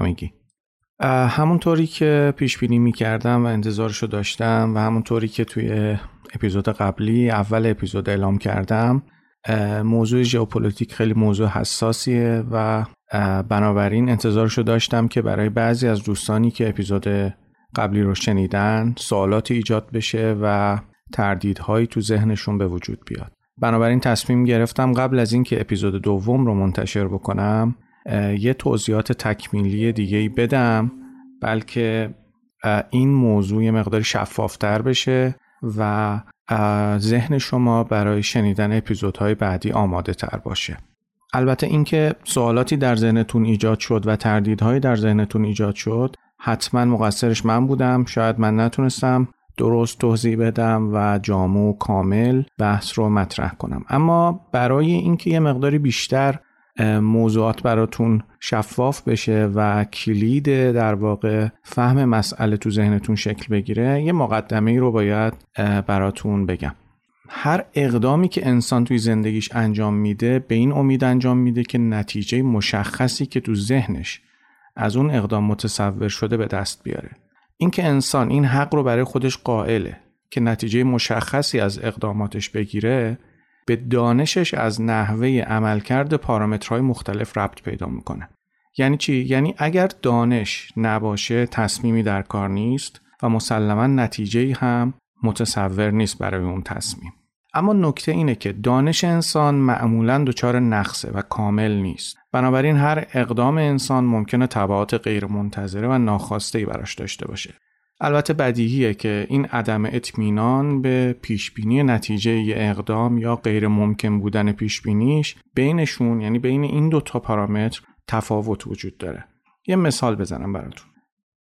همگی. همونطوری که پیش بینی می کردم و انتظارشو داشتم و همونطوری که توی اپیزود قبلی اول اپیزود اعلام کردم موضوع ژئوپلیتیک خیلی موضوع حساسیه و بنابراین انتظارشو داشتم که برای بعضی از دوستانی که اپیزود قبلی رو شنیدن سوالاتی ایجاد بشه و تردیدهایی تو ذهنشون به وجود بیاد. بنابراین تصمیم گرفتم قبل از اینکه اپیزود دوم رو منتشر بکنم یه توضیحات تکمیلی دیگه ای بدم بلکه این موضوع یه مقداری شفافتر بشه و ذهن شما برای شنیدن اپیزودهای بعدی آماده تر باشه. البته اینکه سوالاتی در ذهنتون ایجاد شد و تردیدهایی در ذهنتون ایجاد شد حتما مقصرش من بودم شاید من نتونستم درست توضیح بدم و جامع و کامل بحث رو مطرح کنم. اما برای اینکه یه مقداری بیشتر موضوعات براتون شفاف بشه و کلید در واقع فهم مسئله تو ذهنتون شکل بگیره یه مقدمه ای رو باید براتون بگم. هر اقدامی که انسان توی زندگیش انجام میده به این امید انجام میده که نتیجه مشخصی که تو ذهنش از اون اقدام متصور شده به دست بیاره. اینکه انسان این حق رو برای خودش قائله که نتیجه مشخصی از اقداماتش بگیره به دانشش از نحوه عملکرد پارامترهای مختلف ربط پیدا می‌کنه. یعنی چی؟ یعنی اگر دانش نباشه تصمیمی در کار نیست و مسلما نتیجه هم متصور نیست برای اون تصمیم. اما نکته اینه که دانش انسان معمولا دچار نقصه و کامل نیست. بنابراین هر اقدام انسان ممکنه تبعات غیرمنتظره و ناخواسته ای براش داشته باشه. البته بدیهیه که این عدم اطمینان به پیشبینی نتیجه اقدام یا غیر ممکن بودن پیشبینیش بینشون یعنی بین این دو تا پارامتر تفاوت وجود داره. یه مثال بزنم براتون.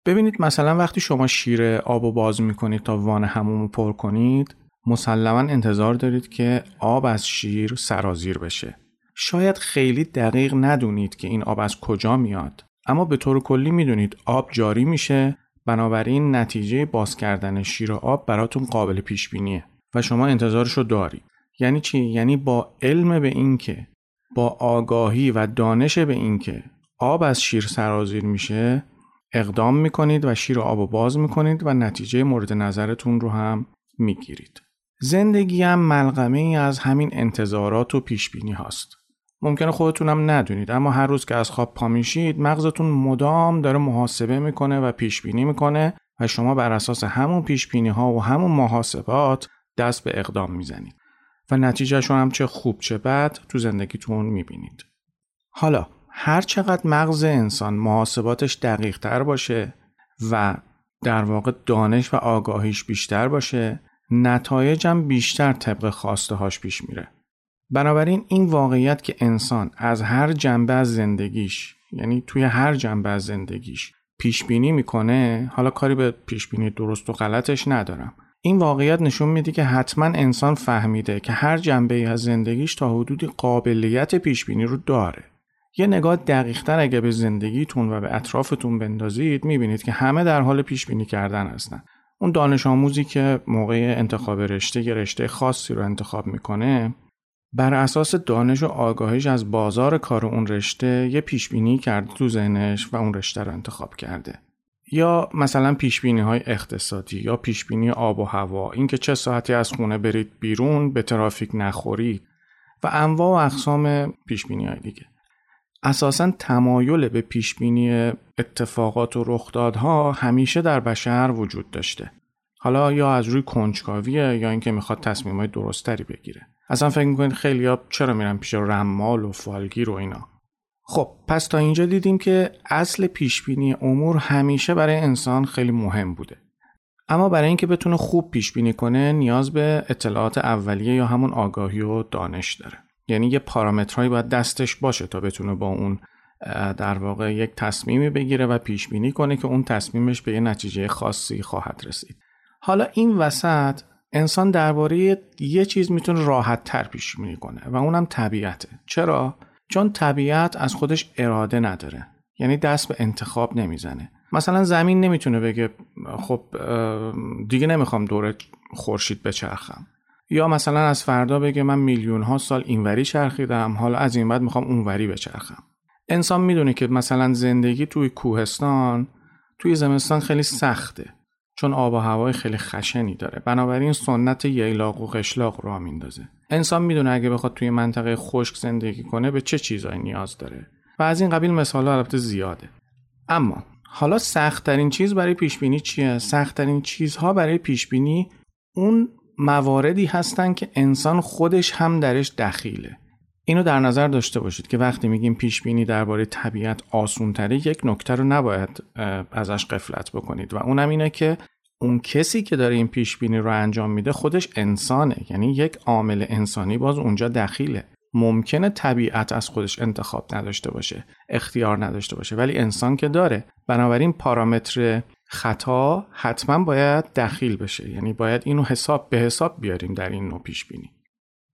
ببینید مثلا وقتی شما شیر آب و باز می‌کنید تا وان هموم پر کنید مسلما انتظار دارید که آب از شیر سرازیر بشه. شاید خیلی دقیق ندونید که این آب از کجا میاد اما به طور کلی می‌دونید آب جاری میشه بنابراین نتیجه باز کردن شیر آب براتون قابل پیش بینیه و شما انتظارش رو دارید. یعنی چی؟ یعنی با علم به اینکه با آگاهی و دانش به اینکه آب از شیر سرازیر میشه اقدام می‌کنید و شیر آب رو باز می‌کنید و نتیجه مورد نظرتون رو هم می‌گیرید. زندگی هم ملغمه ای از همین انتظارات و پیش بینی هاست. ممکنه خودتونم ندونید. اما هر روز که از خواب پا میشید مغزتون مدام داره محاسبه می‌کنه و پیش بینی می‌کنه و شما بر اساس همون پیش بینی ها و همون محاسبات دست به اقدام می‌زنید. و نتیجهشون هم چه خوب چه بد تو زندگیتون می‌بینید. حالا هر چقدر مغز انسان محاسباتش دقیق تر باشه و در واقع دانش و آگاهیش بیشتر باشه نتایجم بیشتر طبق خواسته هاش پیش میره. بنابراین این واقعیت که انسان از هر جنبه از زندگیش یعنی توی هر جنبه از زندگیش پیش بینی می‌کنه حالا کاری به پیش بینی درست و غلطش ندارم. این واقعیت نشون میده که حتما انسان فهمیده که هر جنبه از زندگیش تا حدودی قابلیت پیش بینی رو داره. یه نگاه دقیقتر اگه به زندگیتون و به اطرافتون بندازید می‌بینید که همه در حال پیش بینی کردن هستن. اون دانش آموزی که موقع انتخاب رشته یه رشته خاصی رو انتخاب می‌کنه بر اساس دانش و آگاهیش از بازار کار اون رشته یه پیش بینی کرده تو ذهنش و اون رشته رو انتخاب کرده. یا مثلا پیش بینی های اقتصادی یا پیش بینی آب و هوا اینکه چه ساعتی از خونه برید بیرون به ترافیک نخورید و انواع و اقسام پیش بینی های دیگه. اساسا تمایل به پیش بینی اتفاقات و رخدادها همیشه در بشر وجود داشته. حالا یا از روی کنجکاویه یا اینکه می‌خواد تصمیمای درستری بگیره. اصلا فکر می‌کنید خیلی ها چرا میرن پیش رمال و فالگیر و اینا؟ خب پس تا اینجا دیدیم که اصل پیشبینی امور همیشه برای انسان خیلی مهم بوده. اما برای اینکه بتونه خوب پیش بینی کنه نیاز به اطلاعات اولیه یا همون آگاهی و دانش داره. یعنی یه پارامترهایی باید دستش باشه تا بتونه با اون در واقع یک تصمیمی بگیره و پیش بینی کنه که اون تصمیمش به یه نتیجه خاصی خواهد رسید. حالا این وسط انسان درباره یه چیز می‌تونه راحت تر پیش بینی کنه و اونم طبیعته. چرا؟ چون طبیعت از خودش اراده نداره. یعنی دست به انتخاب نمی‌زنه. مثلا زمین نمی‌تونه بگه خب دیگه نمی‌خوام دور خورشید بچرخم. یا مثلا از فردا بگه من میلیون ها سال اینوری چرخیدم حالا از این بعد می‌خوام اونوری بچرخم. انسان می‌دونه که مثلا زندگی توی کوهستان توی زمستان خیلی سخته. چون آب و هوای خیلی خشنی داره. بنابراین سنت ییلاق و قشلاق را میندازه. انسان می‌دونه اگه بخواد توی منطقه خشک زندگی کنه به چه چیزایی نیاز داره. و از این قبیل مثال البته زیاده. اما حالا سختترین چیز برای پیش بینی چیه؟ سختترین چیزها برای پیش بینی اون مواردی هستن که انسان خودش هم درش دخیله. اینو در نظر داشته باشید که وقتی میگیم پیش بینی درباره طبیعت آسون تره یک نکته رو نباید ازش قفلت بکنید. و اونم اینه که اون کسی که داره این پیش بینی رو انجام میده خودش انسانه. یعنی یک عامل انسانی باز اونجا دخیله. ممکنه طبیعت از خودش انتخاب نداشته باشه اختیار نداشته باشه ولی انسان که داره. بنابراین پارامتر خطا حتما باید دخیل بشه. یعنی باید اینو حساب به حساب بیاریم در این نوع پیش بینی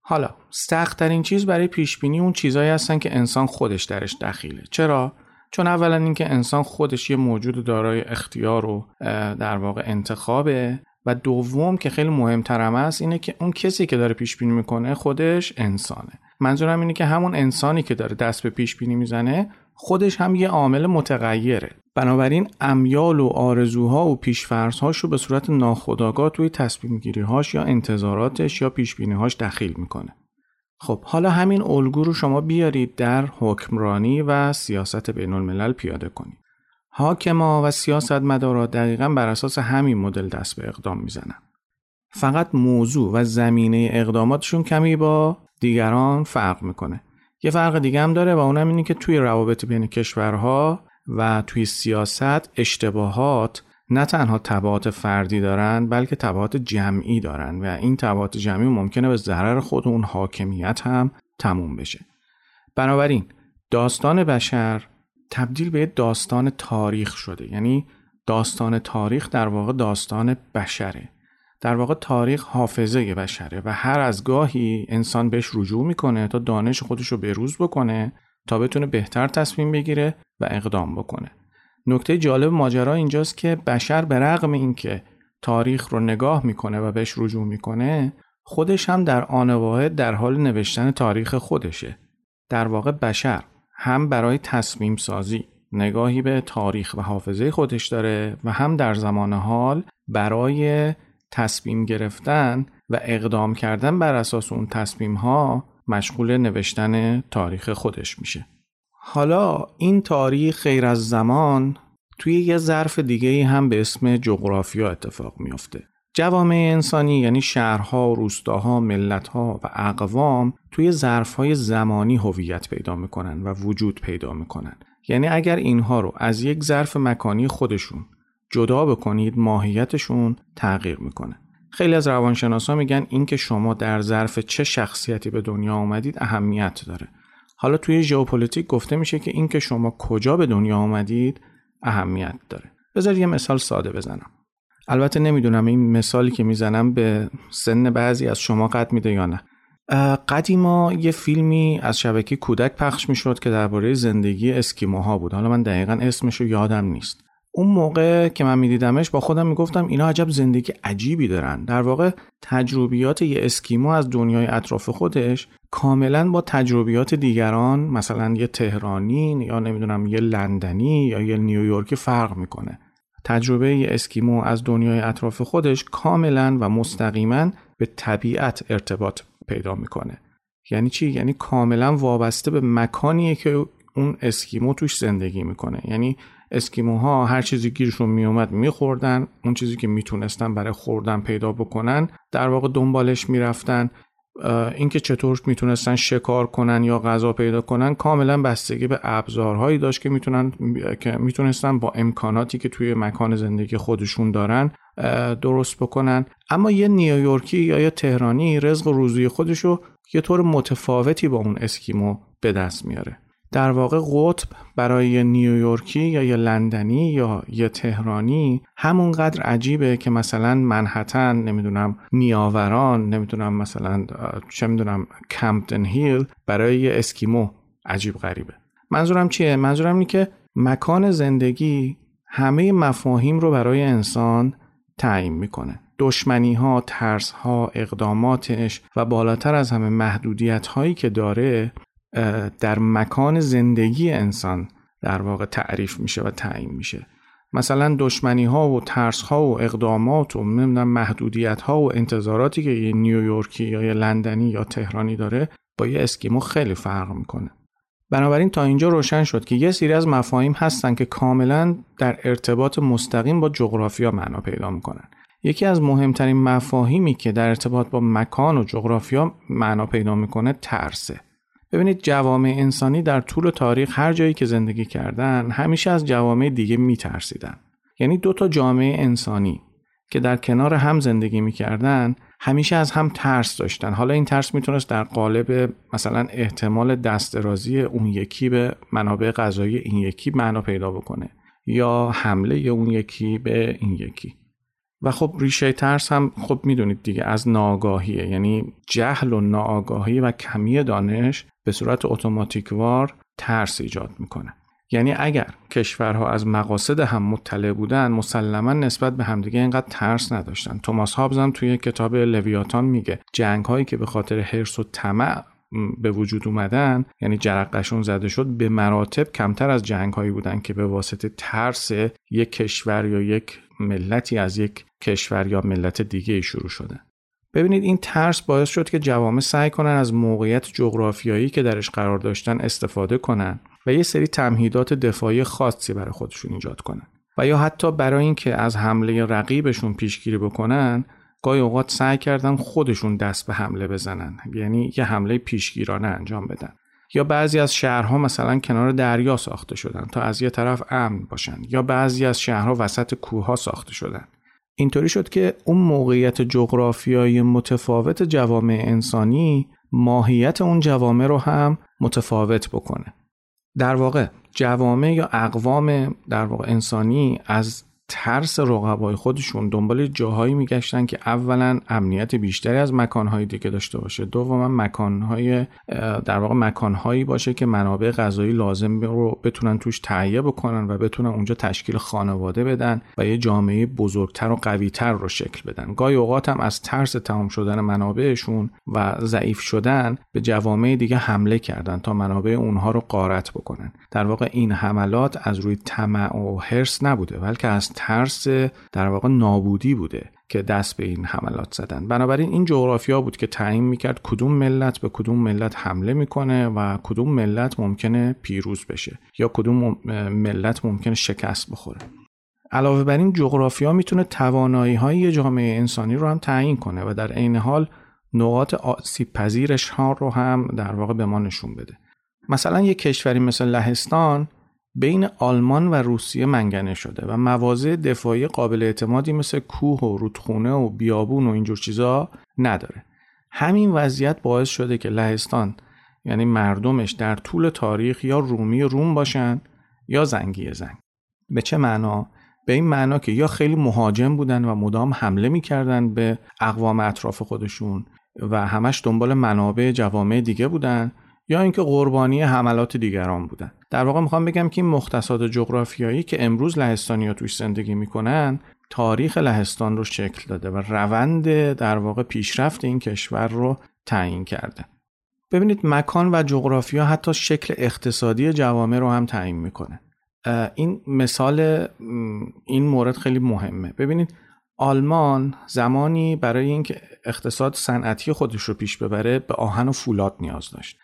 حالا سختترین چیز برای پیش بینی اون چیزهایی هستن که انسان خودش درش دخیله. چرا؟ چون اولا اینکه انسان خودش یه موجود دارای اختیار و در واقع انتخابه و دوم که خیلی مهمترم است اینه که اون کسی که داره پیش بینی می‌کنه خودش انسانه. منظورم اینه که همون انسانی که داره دست به پیش بینی می‌زنه خودش هم یه عامل متغیره. بنابراین امیال و آرزوها و پیشفرزهاش رو به صورت ناخودآگاه توی تصمیم هاش یا انتظاراتش یا پیش هاش دخیل می‌کنه. خب حالا همین الگو رو شما بیارید در حکمرانی و سیاست بین الملل پیاده کنید. حاکما و سیاستمدارا دقیقا بر اساس همین مدل دست به اقدام می‌زنن. فقط موضوع و زمینه اقداماتشون کمی با دیگران فرق می‌کنه. یه فرق دیگه هم داره و اونم اینه که توی روابط بین کشورها و توی سیاست اشتباهات نه تنها تبعات فردی دارن بلکه تبعات جمعی دارن و این تبعات جمعی ممکنه به ضرر خود اون حاکمیت هم تموم بشه. بنابراین داستان بشر تبدیل به داستان تاریخ شده یعنی داستان تاریخ در واقع داستان بشره. در واقع تاریخ حافظه بشره و هر از گاهی انسان بهش رجوع می‌کنه تا دانش خودش رو بروز بکنه تا بتونه بهتر تصمیم بگیره و اقدام بکنه. نکته جالب ماجرا اینجاست که بشر به رغم اینکه تاریخ رو نگاه می‌کنه و بهش رجوع می‌کنه خودش هم در آن واحد در حال نوشتن تاریخ خودشه. در واقع بشر هم برای تصمیم سازی نگاهی به تاریخ و حافظه خودش داره و هم در زمان حال برای تصمیم گرفتن و اقدام کردن بر اساس اون تصمیم ها مشغول نوشتن تاریخ خودش میشه. حالا این تاریخ خیر از زمان توی یه ظرف دیگه هم به اسم جغرافیا اتفاق میافته. جوامع انسانی یعنی شهرها، روستاها، ملتها و اقوام توی ظرفهای زمانی هویت پیدا می‌کنن و وجود پیدا می‌کنن. یعنی اگر اینها رو از یک ظرف مکانی خودشون جدا بکنید ماهیتشون تغییر می‌کنه. خیلی از روانشناسا میگن اینکه شما در ظرف چه شخصیتی به دنیا آمدید اهمیت داره. حالا توی ژئوپلیتیک گفته میشه که اینکه شما کجا به دنیا آمدید اهمیت داره. بذار یه مثال ساده بزنم. البته نمی‌دونم این مثالی که می‌زنم به سن بعضی از شما قد میده یا نه. قدیما یه فیلمی از شبکه کودک پخش می‌شد که درباره زندگی اسکیموها بود. حالا من دقیقا اسمش رو یادم نیست. اون موقع که من میدیدمش با خودم می‌گفتم اینا عجب زندگی عجیبی دارن. در واقع تجربیات یه اسکیمو از دنیای اطراف خودش کاملا با تجربیات دیگران مثلا یه تهرانی یا نمی‌دونم یه لندنی یا یه نیویورکی فرق می‌کنه. تجربه یه اسکیمو از دنیای اطراف خودش کاملا و مستقیما به طبیعت ارتباط پیدا می‌کنه. یعنی چی؟ یعنی کاملا وابسته به مکانیه که اون اسکیمو توش زندگی می‌کنه. یعنی اسکیموها هر چیزی گیرشون میومد میخوردن اون چیزی که می‌تونستن برای خوردن پیدا بکنن در واقع دنبالش می‌رفتن. اینکه چطور می‌تونستن شکار کنن یا غذا پیدا کنن کاملا بستگی به ابزارهایی داشت که می‌تونن که می‌تونستن با امکاناتی که توی مکان زندگی خودشون دارن درست بکنن. اما یه نیویورکی یا یه تهرانی رزق روزی خودشو یه طور متفاوتی با اون اسکیمو به دست میاره. در واقع قطب برای یه نیویورکی یا یه لندنی یا یه تهرانی همونقدر عجیبه که مثلا منحتن نمی‌دونم نیاوران نمی‌دونم مثلا چه می‌دونم کمپتن هیل برای یه اسکیمو عجیب غریبه. منظورم چیه؟ منظورم اینه که مکان زندگی همه مفاهیم رو برای انسان تعیین می‌کنه. دشمنی ها، ترس ها، اقداماتش و بالاتر از همه محدودیت هایی که داره در مکان زندگی انسان در واقع تعریف میشه و تعیین میشه. مثلا دشمنی ها و ترس ها و اقدامات و نمی‌دونم محدودیت ها و انتظاراتی که یه نیویورکی یا یه لندنی یا تهرانی داره با یه اسکیمو خیلی فرق می‌کنه. بنابراین تا اینجا روشن شد که یه سری از مفاهیم هستن که کاملا در ارتباط مستقیم با جغرافیا معنا پیدا می‌کنن. یکی از مهمترین مفاهیمی که در ارتباط با مکان و جغرافیا معنا پیدا می‌کنه ترسه. ببینید جوامع انسانی در طول تاریخ هر جایی که زندگی کردن همیشه از جوامع دیگه میترسیدن. یعنی دو تا جامعه انسانی که در کنار هم زندگی می‌کردن همیشه از هم ترس داشتن. حالا این ترس می‌تونست در قالب مثلا احتمال دسترازی اون یکی به منابع غذایی این یکی معنا پیدا بکنه یا حمله اون یکی به این یکی. و خب ریشه ترس هم خب می‌دونید دیگه از ناآگاهیه. یعنی جهل و ناآگاهی و کمی دانش به صورت اتوماتیکوار ترس ایجاد می‌کنه. یعنی اگر کشورها از مقاصد هم مطلع بودن مسلما نسبت به همدیگه اینقدر ترس نداشتن. توماس هابز هم توی کتاب لویاتان میگه جنگ هایی که به خاطر حرس و طمع به وجود اومدن یعنی جرقشون زده شد به مراتب کمتر از جنگ هایی بودن که به واسطه ترس یک کشور یا یک ملتی از یک کشور یا ملت دیگه شروع شده. ببینید این ترس باعث شد که جوامع سعی کنن از موقعیت جغرافیایی که درش قرار داشتن استفاده کنن و یه سری تمهیدات دفاعی خاصی برای خودشون ایجاد کنن و یا حتی برای اینکه از حمله رقیبشون پیشگیری بکنن گاهی اوقات سعی کردن خودشون دست به حمله بزنن یعنی یه حمله پیشگیرانه انجام بدن. یا بعضی از شهرها مثلا کنار دریا ساخته شدن تا از یه طرف امن باشن یا بعضی از شهرها وسط کوه ساخته شدن. اینطوری شد که اون موقعیت جغرافیایی متفاوت جوامع انسانی ماهیت اون جوامع رو هم متفاوت بکنه. در واقع جوامع یا اقوام در واقع انسانی از ترس رقبای خودشون دنبال جاهایی میگشتن که اولا امنیت بیشتری از مکانهای دیگه داشته باشه. دوما مکانهای در واقع مکانهایی باشه که منابع غذایی لازم رو بتونن توش تهیه بکنن و بتونن اونجا تشکیل خانواده بدن و یه جامعه بزرگتر و قویتر رو شکل بدن. گاهی اوقات هم از ترس تمام شدن منابعشون و ضعیف شدن به جوامع دیگه حمله کردن تا منابع اونها رو قارت بکنن. در واقع این حملات از روی طمع و حرس نبوده بلکه از ترس در واقع نابودی بوده که دست به این حملات زدن. بنابراین این جغرافیا بود که تعیین می‌کرد کدوم ملت به کدوم ملت حمله می‌کنه و کدوم ملت ممکنه پیروز بشه یا کدوم ملت ممکنه شکست بخوره. علاوه بر این جغرافیا می‌تونه توانایی های جامعه انسانی رو هم تعیین کنه و در عین حال نقاط آسیب پذیرش ها رو هم در واقع به ما نشون بده. مثلا یک کشوری مثل لهستان بین آلمان و روسیه منگنه شده و مواضع دفاعی قابل اعتمادی مثل کوه و رودخونه و بیابون و اینجور چیزا نداره. همین وضعیت باعث شده که لهستان یعنی مردمش در طول تاریخ یا رومی روم باشن یا زنگی زنگ. به چه معنا؟ به این معنا که یا خیلی مهاجم بودن و مدام حمله می‌کردن به اقوام اطراف خودشون و همش دنبال منابع جوامع دیگه بودن یا اینکه قربانی حملات دیگران بودن. در واقع می‌خوام بگم که این مختصات جغرافیایی که امروز لهستانی ها توش زندگی می‌کنن تاریخ لهستان رو شکل داده و روند در واقع پیشرفت این کشور رو تعیین کرده. ببینید مکان و جغرافیا حتی شکل اقتصادی جوامع رو هم تعیین می‌کنه. این مثال این مورد خیلی مهمه. ببینید آلمان زمانی برای اینکه اقتصاد صنعتی خودش رو پیش ببره به آهن و فولاد نیاز داشت.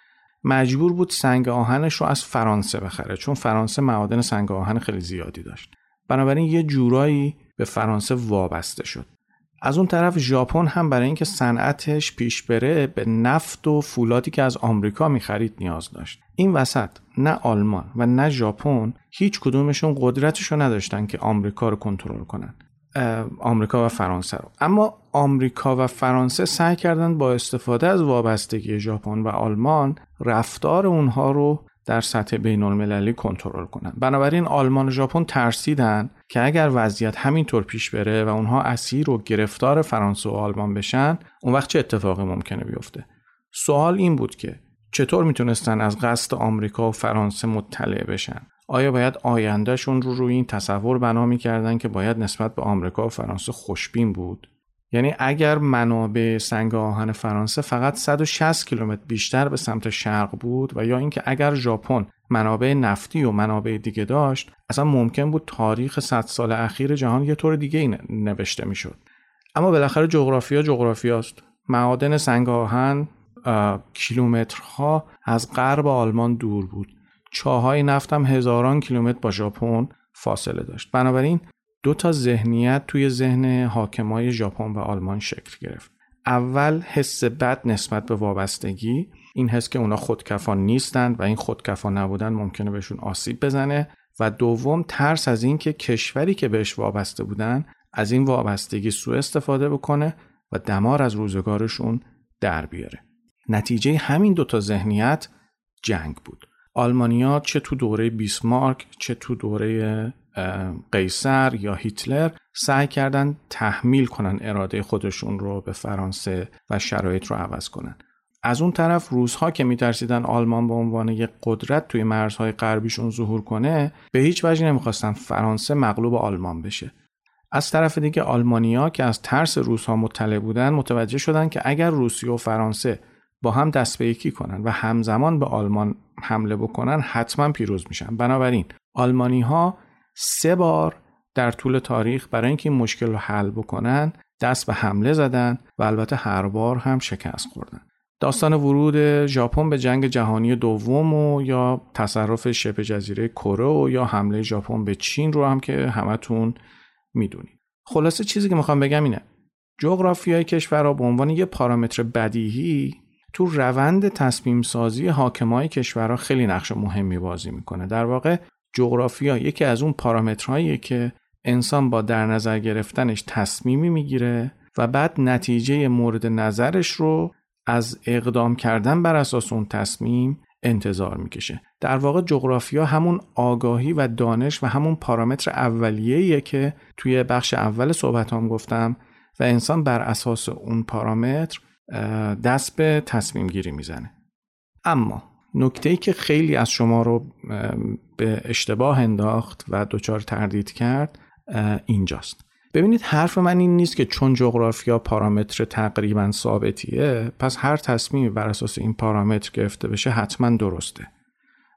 مجبور بود سنگ آهنش رو از فرانسه بخره چون فرانسه معادن سنگ آهن خیلی زیادی داشت. بنابراین یه جورایی به فرانسه وابسته شد. از اون طرف ژاپن هم برای اینکه صنعتش پیش بره به نفت و فولادی که از آمریکا می‌خرید نیاز داشت. این وسط نه آلمان و نه ژاپن هیچ کدومشون قدرتشو نداشتن که آمریکا رو کنترل کنن. آمریکا و فرانسه رو. اما آمریکا و فرانسه سعی کردن با استفاده از وابستگی ژاپن و آلمان رفتار اونها رو در سطح بین المللی کنترل کنن بنابراین آلمان و ژاپن ترسیدن که اگر وضعیت همینطور پیش بره و اونها اسیر و گرفتار فرانسه و آلمان بشن اون وقت چه اتفاقی ممکنه بیفته؟ سوال این بود که چطور می‌تونستن از قصد آمریکا و فرانسه مطلع بشن؟ آیا باید آیندهشون رو روی این تصور بنا می‌کردن که باید نسبت به آمریکا و فرانسه خوشبین بود؟ یعنی اگر منابع سنگ آهن فرانسه فقط 160 کیلومتر بیشتر به سمت شرق بود و یا اینکه اگر ژاپن منابع نفتی و منابع دیگه داشت اصلا ممکن بود تاریخ 100 سال اخیر جهان یه طور دیگه نوشته می‌شد. اما بالاخره جغرافیا جغرافیاست. معادن سنگ آهن کیلومترها از غرب آلمان دور بود. چاهای نفتم هزاران کیلومتر با ژاپن فاصله داشت. بنابراین دو تا ذهنیت توی ذهن حاکمای ژاپن و آلمان شکل گرفت. اول حس بد نسبت به وابستگی این حس که اونا خودکفا نیستند و این خودکفا نبودن ممکنه بهشون آسیب بزنه. و دوم ترس از اینکه کشوری که بهش وابسته بودن از این وابستگی سوء استفاده بکنه و دمار از روزگارشون در بیاره. نتیجه همین دوتا ذهنیت جنگ بود. آلمانیا چه تو دوره بیسمارک چه تو دوره قیصر یا هیتلر سعی کردن تحمیل کنن اراده خودشون رو به فرانسه و شرایط رو عوض کنن. از اون طرف روزها که میترسیدن آلمان به عنوان یک قدرت توی مرزهای غربیشون ظهور کنه به هیچ وجه نمی‌خواستن فرانسه مغلوب آلمان بشه. از طرف دیگه آلمانیا که از ترس روزها مطلع بودن متوجه شدن که اگر روسیه و فرانسه با هم دست به یکی کنن و همزمان به آلمان حمله بکنن حتما پیروز میشن. بنابراین آلمانی ها سه بار در طول تاریخ برای اینکه این مشکل رو حل بکنن دست به حمله زدن و البته هر بار هم شکست خوردن. داستان ورود ژاپن به جنگ جهانی دوم و یا تصرف شبه جزیره کره و یا حمله ژاپن به چین رو هم که همتون می‌دونید. خلاصه چیزی که می‌خوام بگم اینه. جغرافیای کشورها به عنوان یه پارامتر بدیهی تو روند تصمیم سازی حاکمای کشورها خیلی نقش مهمی بازی می‌کنه. در واقع جغرافیا یکی از اون پارامترهاییه که انسان با در نظر گرفتنش تصمیمی می‌گیره و بعد نتیجه مورد نظرش رو از اقدام کردن بر اساس اون تصمیم انتظار می‌کشه. در واقع جغرافیا همون آگاهی و دانش و همون پارامتر اولیه‌ایه که توی بخش اول صحبت هم گفتم و انسان بر اساس اون پارامتر دست به تصمیم گیری می‌زنه. اما نکته ای که خیلی از شما رو به اشتباه انداخت و دچار تردید کرد اینجاست. ببینید حرف من این نیست که چون جغرافیا پارامتر تقریبا ثابتیه پس هر تصمیمی بر اساس این پارامتر گرفته بشه حتما درسته.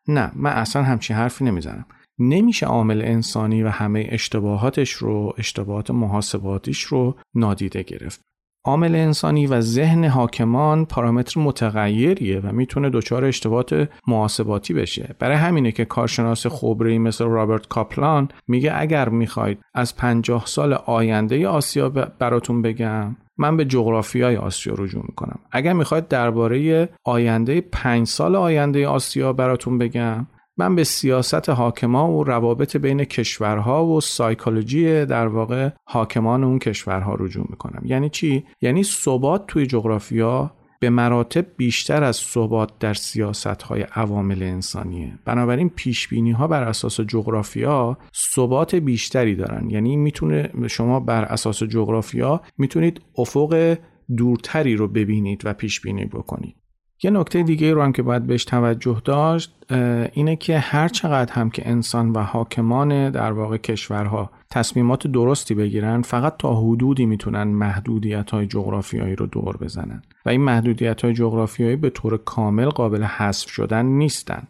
نه من اصلا همچین حرفی نمی‌زنم. نمیشه عامل انسانی و همه اشتباهاتش رو اشتباهات محاسباتیش رو نادیده گرفت. عامل انسانی و ذهن حاکمان پارامتر متغیریه و می‌تونه دچار اشتباهات محاسباتی بشه. برای همینه که کارشناس خبری مثل رابرت کاپلان میگه اگر می‌خواید از پنجاه سال آینده آسیا براتون بگم من به جغرافیای آسیا رجوع می‌کنم. اگر می‌خواید درباره آینده پنج سال آینده آسیا براتون بگم من به سیاست حاکمان و روابط بین کشورها و سایکولوژی در واقع حاکمان اون کشورها رجوع می‌کنم. یعنی چی؟ یعنی ثبات توی جغرافیا به مراتب بیشتر از ثبات در سیاست های عوامل انسانیه. بنابراین پیش بینی ها بر اساس جغرافیا ثبات بیشتری دارن. یعنی می‌تونه شما بر اساس جغرافیا می‌تونید افق دورتری رو ببینید و پیش بینی بکنید. یه نکته دیگه رو هم که باید بهش توجه داشت اینه که هر چقدر هم که انسان و حاکمان در واقع کشورها تصمیمات درستی بگیرن فقط تا حدودی می‌تونن محدودیت های جغرافیایی رو دور بزنن. و این محدودیت های جغرافیایی به طور کامل قابل حذف شدن نیستن.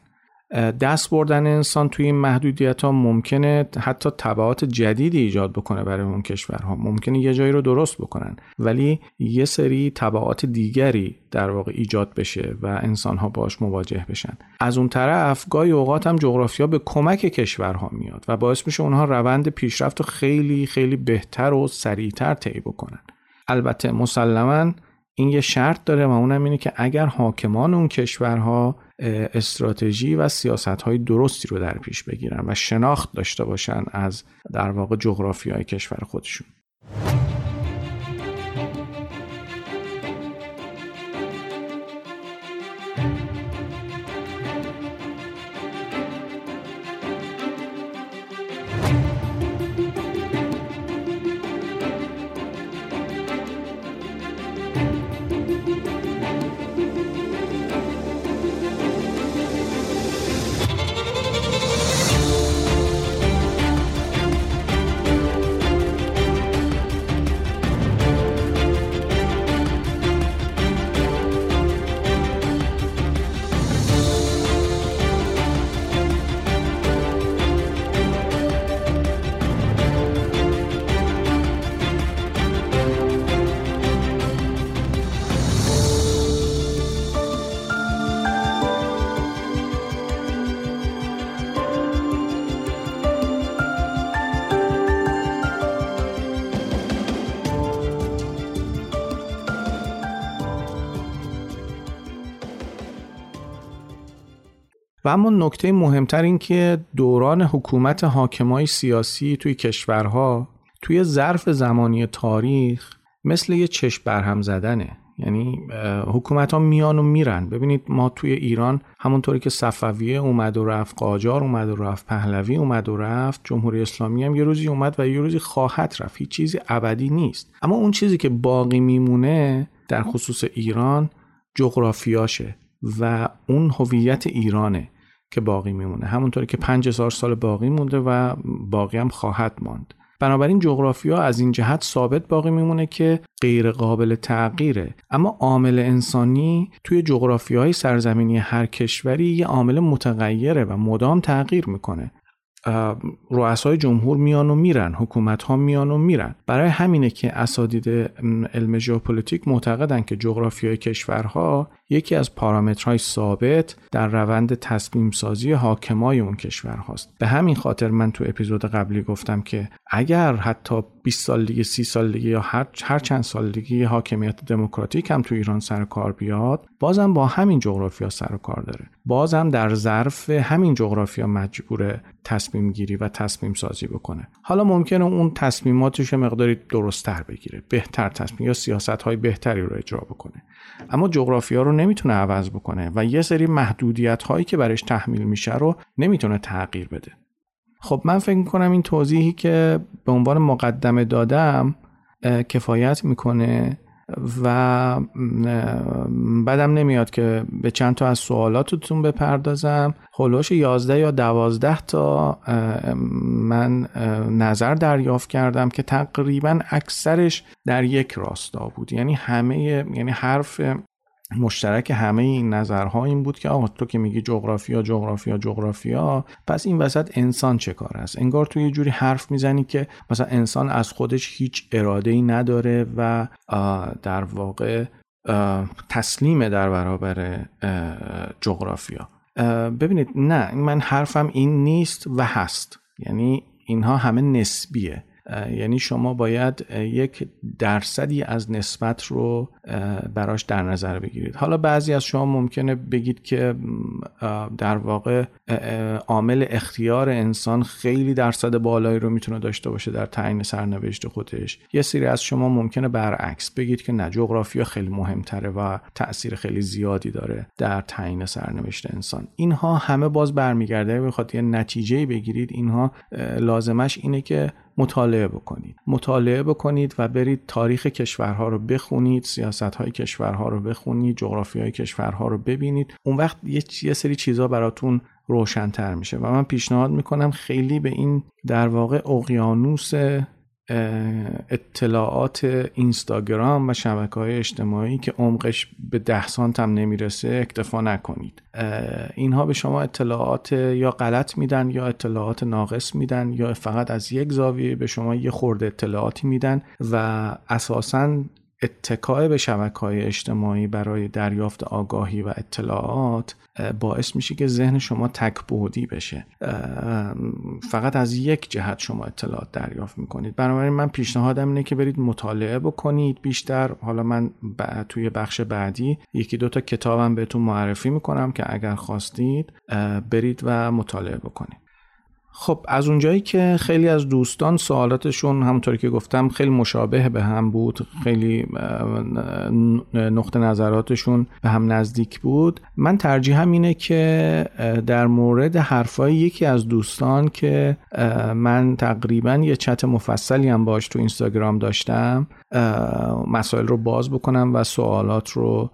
دست بردن انسان توی این محدودیت ها ممکنه حتی طبعات جدیدی ایجاد بکنه برای اون کشورها. ممکنه یه جایی رو درست بکنن. ولی یه سری طبعات دیگری در واقع ایجاد بشه و انسان ها باش مواجه بشن. از اون طرف گاهی اوقات هم جغرافیا به کمک کشورها میاد و باعث میشه اونها روند پیشرفت خیلی خیلی بهتر و سریعتر طی بکنن. البته مسلما این یه شرط داره و اونم اینه که اگر حاکمان اون کشورها استراتژی و سیاست های درستی رو در پیش بگیرن و شناخت داشته باشن از در واقع جغرافی های کشور خودشون. و اما نکته مهمتر این که دوران حکومت حاکمای سیاسی توی کشورها توی ظرف زمانی تاریخ مثل یه چشم برهم زدنه. یعنی حکومت ها میان و میرن. ببینید ما توی ایران همونطوری که صفویه اومد و رفت قاجار اومد و رفت پهلوی اومد و رفت جمهوری اسلامی هم یه روزی اومد و یه روزی خواهد رفت. هیچ چیزی ابدی نیست. اما اون چیزی که باقی میمونه در خصوص ایران جغرافیاشه و اون هویت ایرانه. که باقی میمونه. همونطوری که 5000 سال باقی مونده و باقی هم خواهد ماند. بنابراین جغرافیا از این جهت ثابت باقی میمونه که غیر قابل تغییره. اما عامل انسانی توی جغرافیای سرزمینی هر کشوری یه عامل متغیره و مدام تغییر می‌کنه. رؤسای جمهور میان و میرن حکومت ها میان و میرن. برای همینه که اساتید علم ژئوپلیتیک معتقدن که جغرافیای کشورها یکی از پارامترهای ثابت در روند تصمیم سازی حاکمای اون کشور هاست. به همین خاطر من تو اپیزود قبلی گفتم که اگر حتی 20 سال دیگه 30 سال دیگه یا هر, هر چند سال دیگه حاکمیت دموکراتیک هم تو ایران سر کار بیاد بازم با همین جغرافیا سر کار داره. بازم در ظرف همین جغرافیا مجبور تصمیم گیری و تصمیم سازی بکنه. حالا ممکنه اون تصمیماتش مقداری درستتر بگیره بهتر تصمیم یا سیاست های بهتری رو اجرا بکنه. اما جغرافیا رو نمی‌تونه عوض بکنه و یه سری محدودیت هایی که برش تحمیل میشه رو نمی‌تونه تغییر بده. خب من فکر می‌کنم این توضیحی که به عنوان مقدمه دادم کفایت می‌کنه و بدم نمیاد که به چند تا از سوالاتتون بپردازم. خلوش 11 یا 12 تا من نظر دریافت کردم که تقریبا اکثرش در یک راستا بود. یعنی همه یعنی حرف مشترک همه این نظرها این بود که آقا تو که میگی جغرافیا جغرافیا جغرافیا پس این وسط انسان چه کار است؟ انگار تو یه جوری حرف می‌زنی که مثلا انسان از خودش هیچ اراده ای نداره و در واقع تسلیم در برابر جغرافیا. ببینید نه من حرفم این نیست و هست. یعنی اینها همه نسبیه. یعنی شما باید یک درصدی از نسبت رو براش در نظر بگیرید. حالا بعضی از شما ممکنه بگید که در واقع عامل اختیار انسان خیلی درصد بالایی رو می‌تونه داشته باشه در تعیین سرنوشت خودش. یه سری از شما ممکنه برعکس بگید که نه جغرافیا خیلی مهمتره و تاثیر خیلی زیادی داره در تعیین سرنوشت انسان. اینها همه باز برمیگرده. بخواد یه نتیجه بگیرید اینها لازمش اینه که مطالعه بکنید. مطالعه بکنید و برید تاریخ کشورها رو بخونید سیاست های کشورها رو بخونید جغرافی های کشورها رو ببینید. اون وقت یه سری چیزا براتون روشنتر میشه. و من پیشنهاد می‌کنم خیلی به این در واقع اقیانوس اطلاعات اینستاگرام و شبکه های اجتماعی که عمقش به ده سانت هم نمی‌رسه اکتفا نکنید. اینها به شما اطلاعات یا غلط میدن یا اطلاعات ناقص میدن یا فقط از یک زاویه به شما یه خورده اطلاعاتی میدن و اساساً اتکای به شبکه های اجتماعی برای دریافت آگاهی و اطلاعات باعث میشه که ذهن شما تکبودی بشه. فقط از یک جهت شما اطلاعات دریافت می‌کنید. بنابراین من پیشنهادم اینه که برید مطالعه بکنید بیشتر. حالا من توی بخش بعدی یکی دو تا کتابم بهتون معرفی می‌کنم که اگر خواستید برید و مطالعه بکنید. خب از اونجایی که خیلی از دوستان سوالاتشون همونطوری که گفتم خیلی مشابه به هم بود خیلی نقطه نظراتشون به هم نزدیک بود. من ترجیحم اینه که در مورد حرفای یکی از دوستان که من تقریبا یه چت مفصلی هم باش تو اینستاگرام داشتم مسائل رو باز بکنم و سوالات رو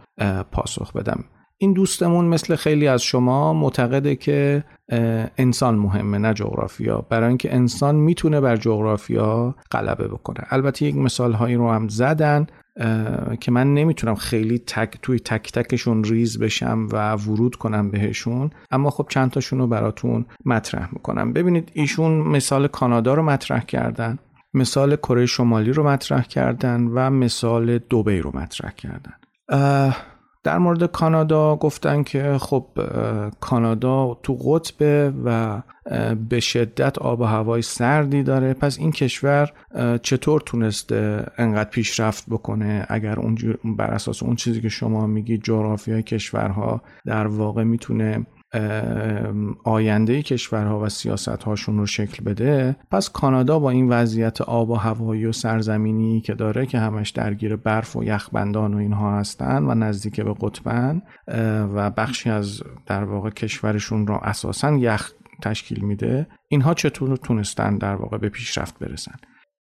پاسخ بدم. این دوستمون مثل خیلی از شما معتقده که انسان مهمه نه جغرافیا. برای اینکه انسان می‌تونه بر جغرافیا غلبه بکنه. البته یک مثال هایی رو هم زدن که من نمی‌تونم خیلی تک توی تک تکشون ریز بشم و ورود کنم بهشون اما خب چند تاشون رو براتون مطرح می‌کنم. ببینید ایشون مثال کانادا رو مطرح کردن مثال کره شمالی رو مطرح کردن و مثال دوبی رو مطرح کردن. در مورد کانادا گفتن که خب کانادا تو قطبه و به شدت آب و هوای سردی داره. پس این کشور چطور تونسته انقدر پیشرفت بکنه؟ اگر اونجور بر اساس اون چیزی که شما میگی جغرافیای کشورها در واقع می‌تونه آینده کشورها و سیاست هاشون رو شکل بده پس کانادا با این وضعیت آب و هوایی و سرزمینی که داره که همش درگیر برف و یخبندان و اینها هستن و نزدیک به قطبن و بخشی از در واقع کشورشون رو اساسا یخ تشکیل میده اینها چطور تونستن در واقع به پیشرفت برسن؟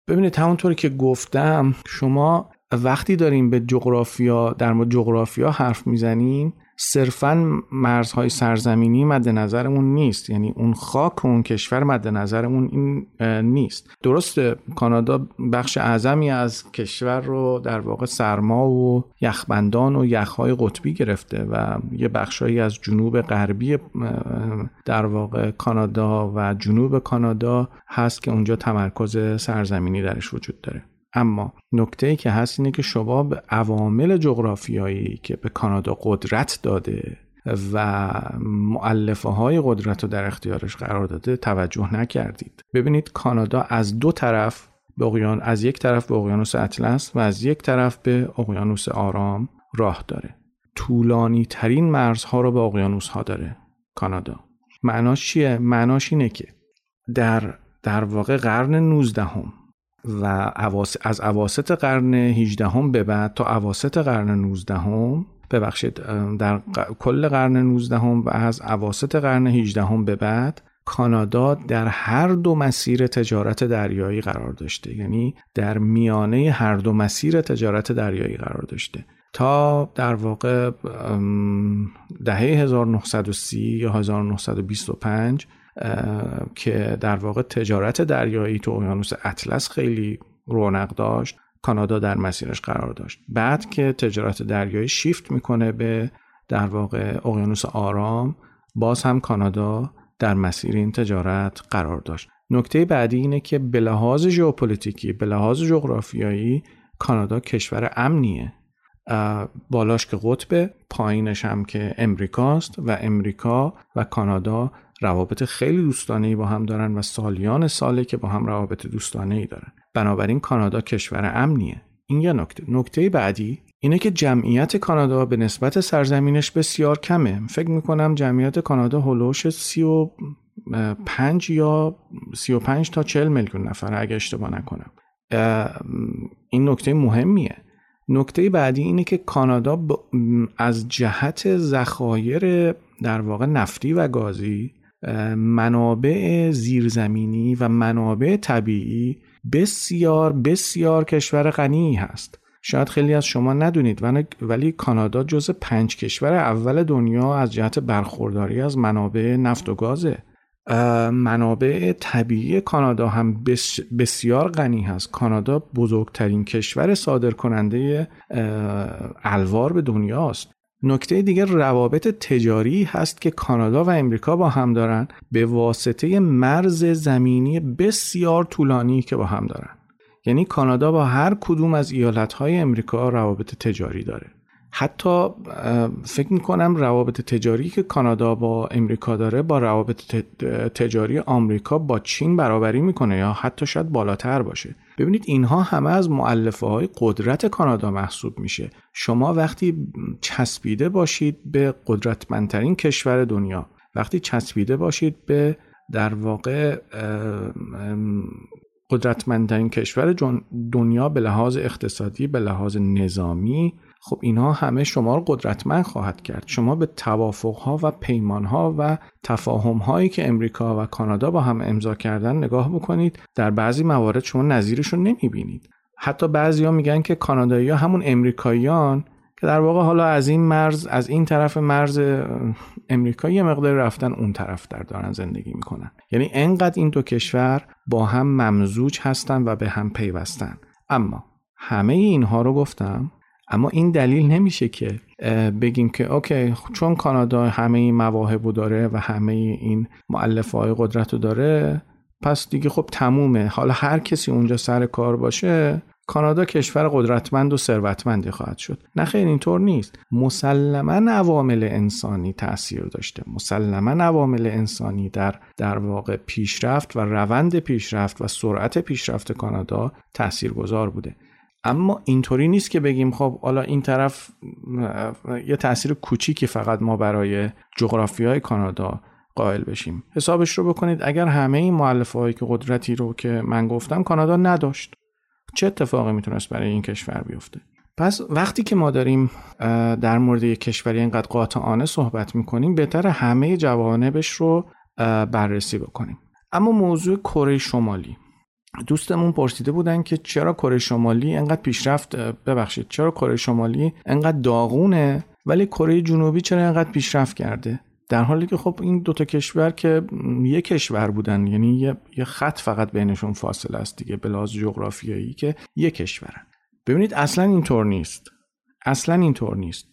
ببینید همونطوری که گفتم شما وقتی داریم به جغرافیا در مورد جغرافیا حرف می‌زنیم صرفا مرزهای سرزمینی مد نظرمون نیست. یعنی اون خاک و اون کشور مد نظرمون این نیست. درسته کانادا بخش اعظمی از کشور رو در واقع سرما و یخبندان و یخهای قطبی گرفته و یه بخشهایی از جنوب غربی در واقع کانادا و جنوب کانادا هست که اونجا تمرکز سرزمینی درش وجود داره. اما نکته ای که هست اینه که شما به عوامل جغرافیایی که به کانادا قدرت داده و معلفه های قدرت رو در اختیارش قرار داده توجه نکردید. ببینید کانادا از دو طرف به اقیان از یک طرف به اقیانوس اطلس و از یک طرف به اقیانوس آرام راه داره. طولانی ترین مرزها رو به اقیانوس ها داره کانادا. معناش چیه؟ معناش اینه که در در واقع قرن 19 هم و از اواسط قرن 18 هم به بعد تا اواسط قرن 19 هم ببخشید در کل قرن 19 هم و از اواسط قرن 18 هم به بعد کانادا در هر دو مسیر تجارت دریایی قرار داشته. یعنی در میانه هر دو مسیر تجارت دریایی قرار داشته. تا در واقع دهه 1930 یا 1925 که در واقع تجارت دریایی تو اقیانوس اطلس خیلی رونق داشت کانادا در مسیرش قرار داشت. بعد که تجارت دریایی شیفت می‌کنه به در واقع اقیانوس آرام باز هم کانادا در مسیر این تجارت قرار داشت. نکته بعدی اینه که به لحاظ ژئوپلیتیکی به لحاظ جغرافیایی کانادا کشور امنیه. بالاش که قطبه پایینش هم که امریکاست و امریکا و کانادا روابط خیلی دوستانه با هم دارن و سالیان ساله که با هم روابط دوستانه ای دارن. بنابراین کانادا کشور امنیه. این یه نکته. نکته بعدی اینه که جمعیت کانادا به نسبت سرزمینش بسیار کمه. فکر می‌کنم جمعیت کانادا هلوش سی و پنج یا سی و پنج تا چل میلیون نفر اگه اشتباه نکنم. این نکته مهمیه. نکته بعدی اینه که کانادا از جهت ذخایر در واقع نفتی و گازی منابع زیرزمینی و منابع طبیعی بسیار بسیار کشور غنی هست. شاید خیلی از شما ندونید ولی کانادا جز پنج کشور اول دنیا از جهت برخورداری از منابع نفت و گازه. منابع طبیعی کانادا هم بسیار غنی هست. کانادا بزرگترین کشور صادر کننده الوار به دنیاست. نکته دیگر روابط تجاری هست که کانادا و امریکا با هم دارن به واسطه مرز زمینی بسیار طولانی که با هم دارن. یعنی کانادا با هر کدوم از ایالتهای امریکا روابط تجاری داره. حتی فکر می‌کنم روابط تجاری که کانادا با امریکا داره با روابط تجاری آمریکا با چین برابری می‌کنه یا حتی شاید بالاتر باشه. ببینید اینها همه از معلفه های قدرت کانادا محسوب میشه. شما وقتی چسبیده باشید به قدرتمندترین کشور دنیا وقتی چسبیده باشید به در واقع قدرتمندترین کشور دنیا به لحاظ اقتصادی به لحاظ نظامی خب اینها همه شما رو قدرتمند خواهد کرد. شما به توافقها و پیمانها و تفاهمهایی که امریکا و کانادا با هم امضا کردن نگاه بکنید در بعضی موارد شما نظیرش رو نمی‌بینید. حتی بعضیا میگن که کانادایی ها همون امریکاییان که در واقع حالا از این مرز از این طرف مرز امریکا یه مقدار رفتن اون طرف در دارن زندگی می‌کنن. یعنی انقدر این دو کشور با هم ممزوج هستن و به هم پیوستن. اما همه اینها رو گفتم اما این دلیل نمیشه که بگیم که اوکی چون کانادا همه این مواهب رو داره و همه این معلفه های قدرت رو داره پس دیگه خب تمومه. حالا هر کسی اونجا سر کار باشه کانادا کشور قدرتمند و ثروتمندی خواهد شد. نه خیر اینطور نیست. مسلما عوامل انسانی تاثیر داشته. مسلما عوامل انسانی در در واقع پیشرفت و روند پیشرفت و سرعت پیشرفت کانادا تاثیرگذار بوده. اما اینطوری نیست که بگیم خب حالا این طرف یه تاثیر کوچیکی فقط ما برای جغرافی های کانادا قائل بشیم. حسابش رو بکنید اگر همه این معلفه هایی که قدرتی رو که من گفتم کانادا نداشت چه اتفاقی می‌تونست برای این کشور بیفته؟ پس وقتی که ما داریم در مورد یک کشوری اینقدر قاطعانه صحبت می‌کنیم بهتر همه جوانبش رو بررسی بکنیم. اما موضوع کره شمالی. دوستمون پرسیده بودن که چرا کره شمالی انقدر پیشرفت ببخشید چرا کره شمالی انقدر داغونه ولی کره جنوبی چرا انقدر پیشرفت کرده؟ در حالی که خب این دوتا کشور که یک کشور بودن یعنی یه خط فقط بینشون فاصله است دیگه به لحاظ جغرافیایی که یک کشورن. ببینید اصلا اینطور نیست. اصلا اینطور نیست.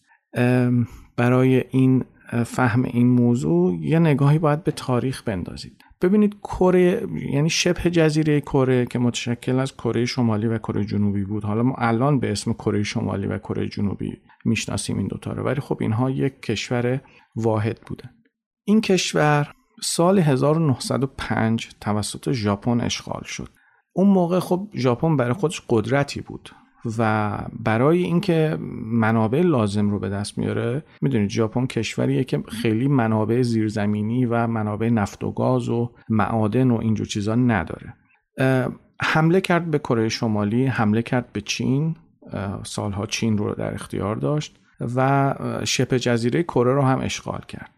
برای این فهم این موضوع یه نگاهی باید به تاریخ بندازید. ببینید کره یعنی شبه جزیره کره که متشکل از کره شمالی و کره جنوبی بود. حالا ما الان به اسم کره شمالی و کره جنوبی می‌شناسیم این دوتا رو ولی خب اینها یک کشور واحد بودن. این کشور سال 1905 توسط ژاپن اشغال شد. اون موقع خب ژاپن برای خودش قدرتی بود. و برای اینکه منابع لازم رو به دست میاره می‌دونید ژاپن کشوریه که خیلی منابع زیرزمینی و منابع نفت و گاز و معادن و اینجور چیزا نداره. حمله کرد به کره شمالی حمله کرد به چین. سالها چین رو در اختیار داشت و شبه جزیره کره رو هم اشغال کرد.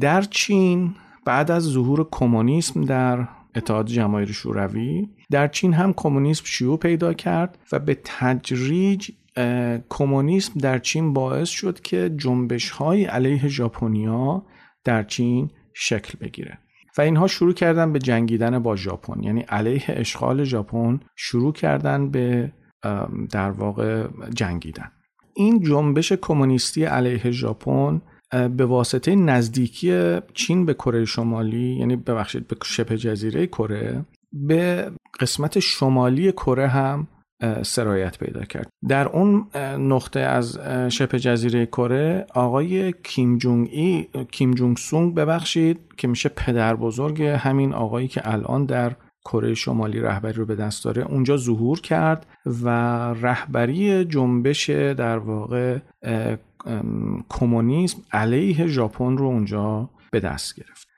در چین بعد از ظهور کمونیسم در اتحاد جماهیر شوروی در چین هم کمونیسم شیوع پیدا کرد و به تدریج کمونیسم در چین باعث شد که جنبش های علیه ژاپنیا در چین شکل بگیره. و اینها شروع کردن به جنگیدن با ژاپن یعنی علیه اشغال ژاپن شروع کردن به در واقع جنگیدن. این جنبش کمونیستی علیه ژاپن به واسطه نزدیکی چین به کره شمالی یعنی ببخشید به شبه جزیره کره به قسمت شمالی کره هم سرایت پیدا کرد. در اون نقطه از شبه جزیره کره آقای کیم جونگ ای کیم جونگ سونگ ببخشید که میشه پدر بزرگ همین آقایی که الان در کره شمالی رهبری رو به دست داره اونجا ظهور کرد و رهبری جنبش در واقع کمونیسم علیه ژاپن رو اونجا به دست گرفت.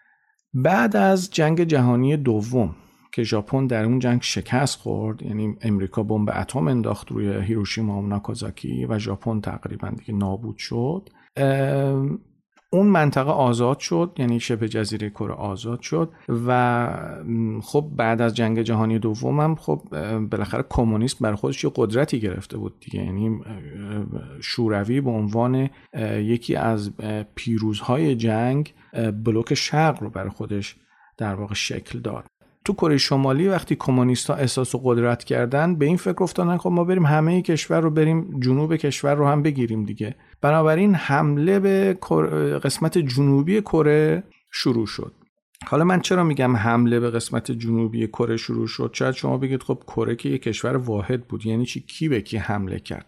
بعد از جنگ جهانی دوم که ژاپن در اون جنگ شکست خورد یعنی امریکا بمب اتم انداخت روی هیروشیما و ناکازاکی و ژاپن تقریبا دیگه نابود شد اون منطقه آزاد شد یعنی شبه جزیره کره آزاد شد و خب بعد از جنگ جهانی دوم هم خب بالاخره کمونیسم برای خودش یه قدرتی گرفته بود دیگه. یعنی شوروی به عنوان یکی از پیروزهای جنگ بلوک شرق رو برای خودش در واقع شکل داد. تو کره شمالی وقتی کمونیستا احساس و قدرت کردن به این فکر افتادن خب ما بریم همه کشور رو بریم جنوب کشور رو هم بگیریم دیگه. بنابراین حمله به قسمت جنوبی کره شروع شد. حالا من چرا میگم حمله به قسمت جنوبی کره شروع شد؟ شاید شما بگید خب کره که یک کشور واحد بود یعنی چی؟ کی به کی حمله کرد؟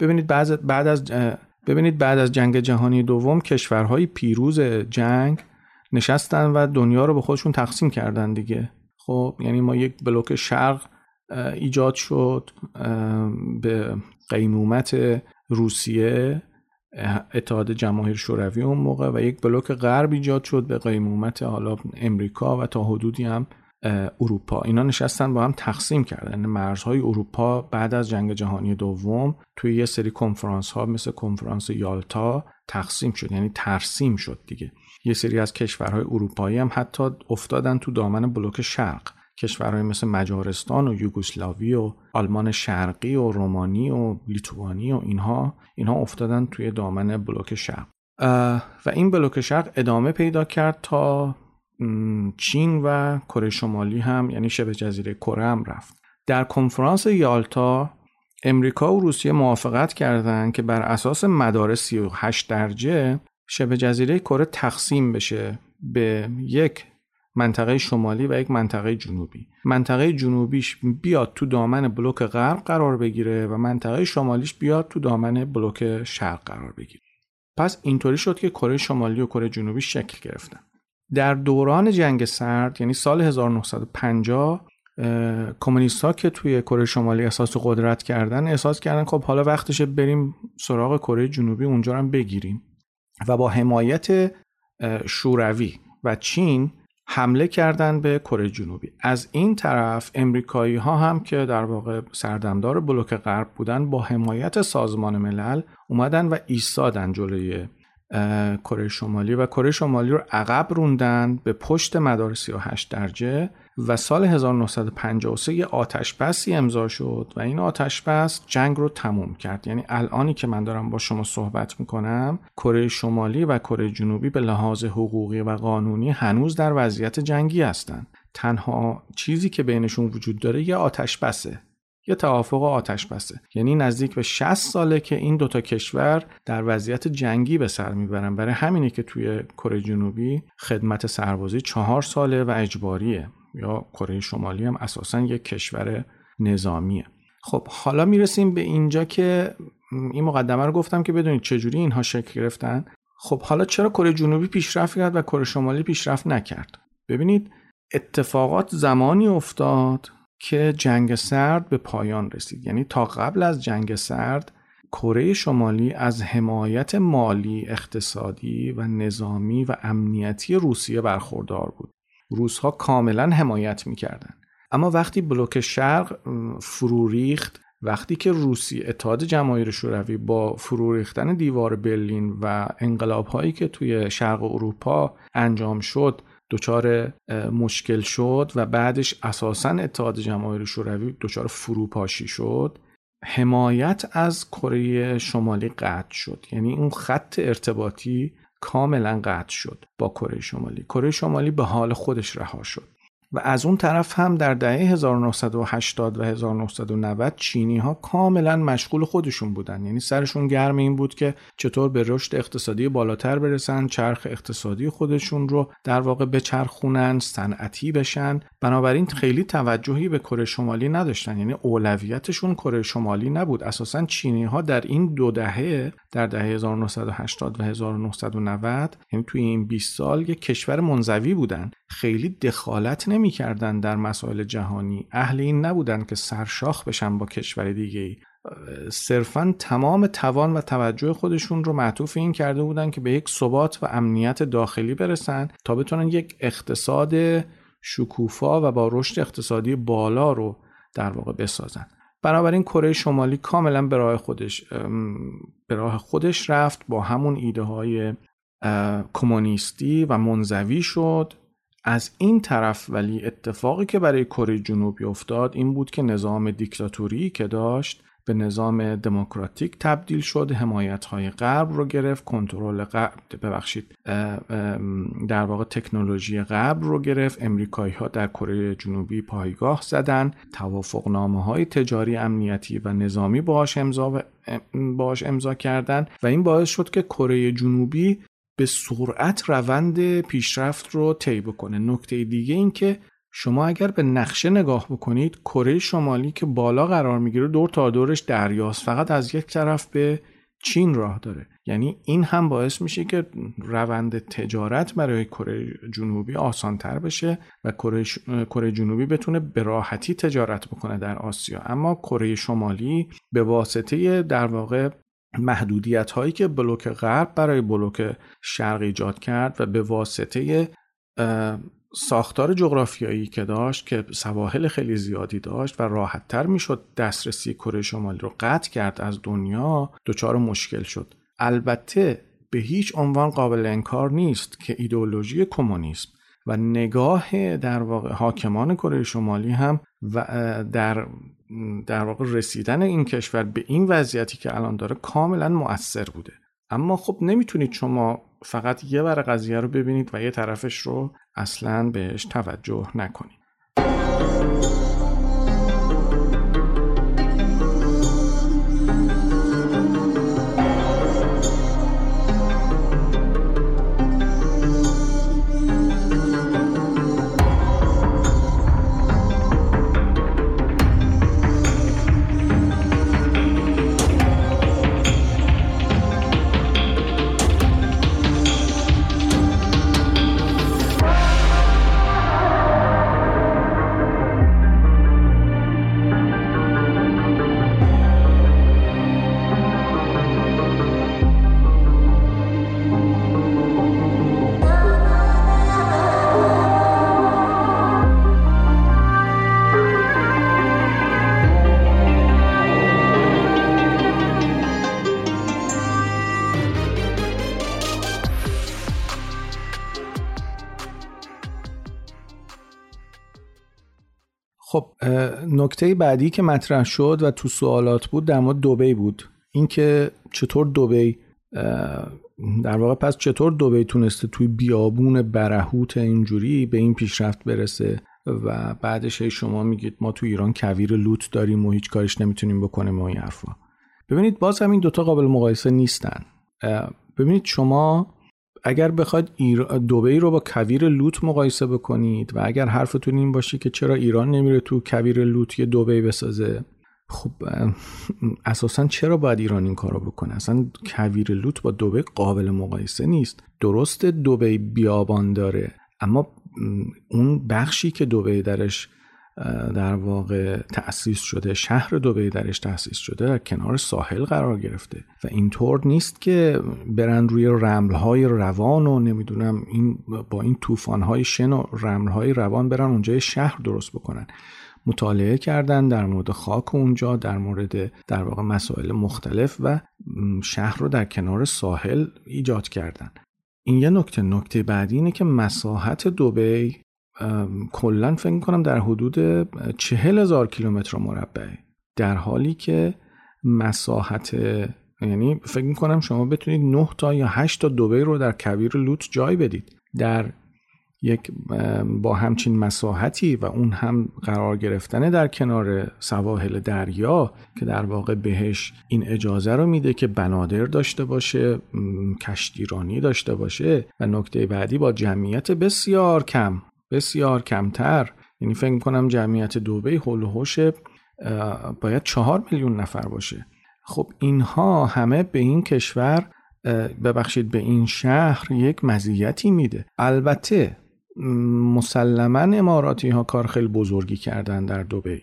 ببینید بعد بعد از ببینید بعد از جنگ جهانی دوم کشورهای پیروز جنگ نشستن و دنیا رو به خودشون تقسیم کردن دیگه. خب یعنی ما یک بلوک شرق ایجاد شد به قیمومت روسیه اتحاد جماهیر شوروی اون موقع و یک بلوک غرب ایجاد شد به قیمومت حالا امریکا و تا حدودی هم اروپا. اینا نشستن با هم تقسیم کردن. یعنی مرزهای اروپا بعد از جنگ جهانی دوم توی یه سری کنفرانس ها مثل کنفرانس یالتا تقسیم شد. یعنی ترسیم شد دیگه. یه سری از کشورهای اروپایی هم حتی افتادن تو دامن بلوک شرق. کشورهای مثل مجارستان و یوگسلاوی و آلمان شرقی و رومانی و لیتوانی و اینها اینها افتادن توی دامن بلوک شرق. و این بلوک شرق ادامه پیدا کرد تا چین و کره شمالی هم یعنی شبه جزیره کره هم رفت. در کنفرانس یالتا امریکا و روسیه موافقت کردند که بر اساس مدار 38 درجه شبه جزیره کره تقسیم بشه به یک منطقه شمالی و یک منطقه جنوبی. منطقه جنوبیش بیاد تو دامن بلوک غرب قرار بگیره و منطقه شمالیش بیاد تو دامن بلوک شرق قرار بگیره. پس اینطوری شد که کره شمالی و کره جنوبی شکل گرفتن. در دوران جنگ سرد یعنی سال 1950 کمونیست ها که توی کره شمالی احساس قدرت کردن احساس کردن خب حالا وقتشه بریم سراغ کره جنوبی اونجا هم بگیریم. و با حمایت شوروی و چین حمله کردن به کره جنوبی. از این طرف امریکایی ها هم که در واقع سردمدار بلوک غرب بودن با حمایت سازمان ملل اومدن و ایستادن جلوی کره شمالی و کره شمالی رو عقب روندن به پشت مدار 38 درجه. و سال 1953 یه آتش بسی امضا شد و این آتش بس جنگ رو تموم کرد. یعنی الانی که من دارم با شما صحبت می‌کنم کره شمالی و کره جنوبی به لحاظ حقوقی و قانونی هنوز در وضعیت جنگی هستند تنها چیزی که بینشون وجود داره یه آتش بسه یه توافق آتش بسه. یعنی نزدیک به 60 ساله که این دوتا کشور در وضعیت جنگی به سر می‌برن. برای همینه که توی کره جنوبی خدمت سربازی چهار ساله و اجباریه. یا کره شمالی هم اساسا یک کشور نظامیه. خب حالا می‌رسیم به اینجا که این مقدمه رو گفتم که بدونید چجوری اینها شکل گرفتن. خب حالا چرا کره جنوبی پیشرفت کرد و کره شمالی پیشرفت نکرد؟ ببینید اتفاقات زمانی افتاد که جنگ سرد به پایان رسید. یعنی تا قبل از جنگ سرد کره شمالی از حمایت مالی، اقتصادی و نظامی و امنیتی روسیه برخوردار بود. روسها کاملا حمایت می‌کردن. اما وقتی بلوک شرق فرو ریخت وقتی که روسی اتحاد جماهیر شوروی با فرو ریختن دیوار برلین و انقلاب هایی که توی شرق اروپا انجام شد دچار مشکل شد و بعدش اساسا اتحاد جماهیر شوروی دچار فروپاشی شد حمایت از کره شمالی قطع شد یعنی اون خط ارتباطی کاملا قطع شد با کره شمالی. کره شمالی به حال خودش رها شد. و از اون طرف هم در دهه 1980 و 1990 چینی ها کاملا مشغول خودشون بودن. یعنی سرشون گرم این بود که چطور به رشد اقتصادی بالاتر برسن چرخ اقتصادی خودشون رو در واقع بچرخونن صنعتی بشن. بنابراین خیلی توجهی به کره شمالی نداشتن. یعنی اولویتشون کره شمالی نبود. اساسا چینی ها در این دو دهه در دهه 1980 و 1990 یعنی توی این 20 سال یک کشور منزوی بودن. خیلی دخالت نمی‌کردن در مسائل جهانی. اهل این نبودن که سرشاخ بشن با کشور دیگه ای صرفا تمام توان و توجه خودشون رو معطوف این کرده بودن که به یک ثبات و امنیت داخلی برسن تا بتونن یک اقتصاد شکوفا و با رشد اقتصادی بالا رو در واقع بسازن. بنابراین کره شمالی کاملا به راه خودش به راه خودش رفت با همون ایده های کمونیستی و منزوی شد. از این طرف ولی اتفاقی که برای کره جنوبی افتاد این بود که نظام دیکتاتوری که داشت به نظام دموکراتیک تبدیل شد حمایت های غرب رو گرفت کنترل غرب ببخشید در واقع تکنولوژی غرب رو گرفت امریکایی ها در کره جنوبی پایگاه زدن توافقنامه های تجاری امنیتی و نظامی باهاش امضا باهاش امضا کردن و این باعث شد که کره جنوبی به سرعت روند پیشرفت رو طی بکنه. نکته دیگه این که شما اگر به نقشه نگاه بکنید کره شمالی که بالا قرار می‌گیره دور تا دورش دریاست. فقط از یک طرف به چین راه داره. یعنی این هم باعث میشه که روند تجارت برای کره جنوبی آسانتر بشه و کره جنوبی بتونه به راحتی تجارت بکنه در آسیا. اما کره شمالی به واسطه در واقع محدودیت هایی که بلوک غرب برای بلوک شرق ایجاد کرد و به واسطه ساختار جغرافیایی که داشت که سواحل خیلی زیادی داشت و راحتتر می‌شد دسترسی کره شمالی رو قطع کرد از دنیا دچار مشکل شد. البته به هیچ عنوان قابل انکار نیست که ایدئولوژی کمونیسم و نگاه در واقع حاکمان کره شمالی هم و در در واقع رسیدن این کشور به این وضعیتی که الان داره کاملا مؤثر بوده. اما خب نمی‌تونید شما فقط یه ور قضیه رو ببینید و یه طرفش رو اصلا بهش توجه نکنید. نکته بعدی که مطرح شد و تو سوالات بود در مورد دوبی بود. اینکه چطور دوبی در واقع پس چطور دوبی تونسته توی بیابون برهوت اینجوری به این پیشرفت برسه و بعدش شما میگید ما تو ایران کویر لوت داریم و هیچ کارش نمی‌تونیم بکنیم و این حرفا. ببینید باز هم این دوتا قابل مقایسه نیستن. ببینید شما اگر بخواید. دوبی رو با کویر لوت مقایسه بکنید و اگر حرفتون این باشه که چرا ایران نمیره تو کویر لوت یه دوبی بسازه خب اساسا چرا باید ایران این کارو بکنه اصلا کویر لوت با دوبی قابل مقایسه نیست درست دوبی بیابان داره اما اون بخشی که دوبی درش در واقع تأسیس شده شهر دوبی درش تأسیس شده در کنار ساحل قرار گرفته و اینطور نیست که برن روی رملهای روان و نمی‌دونم این با این طوفانهای شن و رملهای روان برن اونجا شهر درست بکنن. مطالعه کردن در مورد خاک اونجا در مورد در واقع مسائل مختلف و شهر رو در کنار ساحل ایجاد کردن. این یه نکته. نکته بعدی اینه که مساحت دوبی کلا فکر کنم در حدود چهل هزار کیلومتر مربع در حالی که مساحت یعنی فکر می‌کنم شما بتونید 9 تا یا 8 تا دوبی رو در کویر لوت جای بدید. در یک با همچین مساحتی و اون هم قرار گرفتن در کنار سواحل دریا که در واقع بهش این اجازه رو میده که بنادر داشته باشه کشتیرانی داشته باشه و نکته بعدی با جمعیت بسیار کم بسیار کمتر. یعنی فکر می‌کنم جمعیت دوبه هول و باید چهار میلیون نفر باشه. خب اینها همه به این کشور ببخشید به این شهر یک مزیتی میده. البته مسلما اماراتی ها کار خیلی بزرگی کردن در دوبی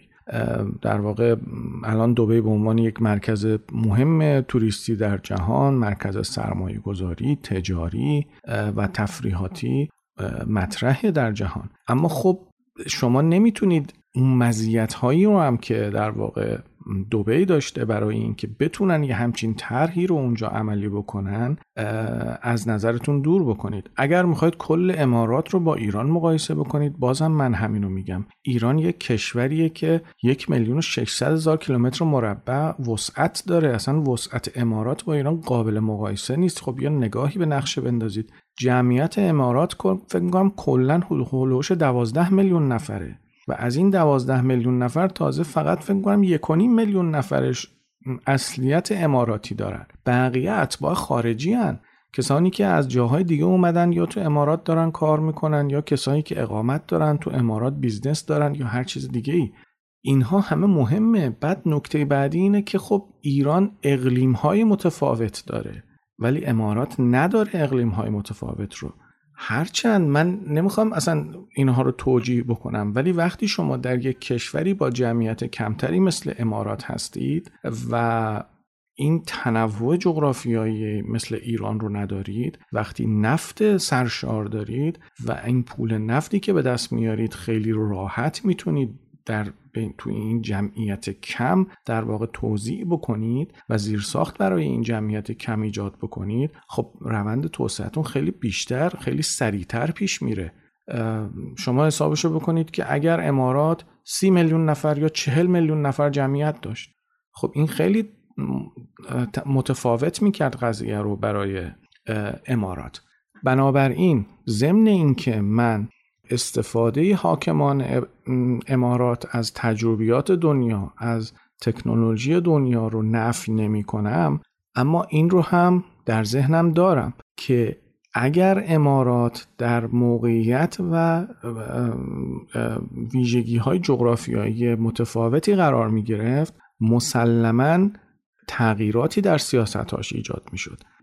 در واقع الان دوبی به عنوان یک مرکز مهم توریستی در جهان مرکز سرمایه گذاری تجاری و تفریحاتی. مطرحه در جهان. اما خب شما نمی‌تونید اون مزیت هایی رو هم که در واقع دوبی داشته برای اینکه بتونن یه همچین طرحی رو اونجا عملی بکنن از نظرتون دور بکنید. اگر می‌خواید کل امارات رو با ایران مقایسه بکنید بازم من همینو میگم. ایران یک کشوریه که یک میلیون و 600 هزار کیلومتر مربع وسعت داره. اصلا وسعت امارات با ایران قابل مقایسه نیست. خب یا نگاهی به نقشه بندازید. جمعیت امارات فکر کنم کلا هلوش 12 میلیون نفره. و از این 12 میلیون نفر تازه فقط فکر کنم یک میلیون نفرش اصلیت اماراتی دارن. بقیه اتباع خارجی هن. کسانی که از جاهای دیگه اومدن یا تو امارات دارن کار می‌کنن یا کسانی که اقامت دارن تو امارات business دارن یا هر چیز دیگه ای. اینها همه مهمه. بعد نکته بعدی اینه که خب ایران اقلیم های متفاوت داره. ولی امارات نداره اقلیم های متفاوت رو. هرچند من نمی‌خوام اصلا اینها رو توجیه بکنم ولی وقتی شما در یک کشوری با جمعیت کمتری مثل امارات هستید و این تنوع جغرافیایی مثل ایران رو ندارید وقتی نفت سرشار دارید و این پول نفتی که به دست میارید خیلی راحت می‌تونید در تو این جمعیت کم در واقع توضیع بکنید و زیرساخت برای این جمعیت کم ایجاد بکنید خب روند توسعهتون خیلی بیشتر خیلی سریعتر پیش میره. شما حسابشو بکنید که اگر امارات سی میلیون نفر یا چهل میلیون نفر جمعیت داشت. خب این خیلی متفاوت می‌کرد قضیه رو برای امارات. بنابراین ضمن اینکه من استفاده حاکمان امارات از تجربیات دنیا از تکنولوژی دنیا رو نفی نمی کنم اما این رو هم در ذهنم دارم که اگر امارات در موقعیت و ویژگی های جغرافیایی متفاوتی قرار می گرفت مسلما تغییراتی در سیاستهاش ایجاد می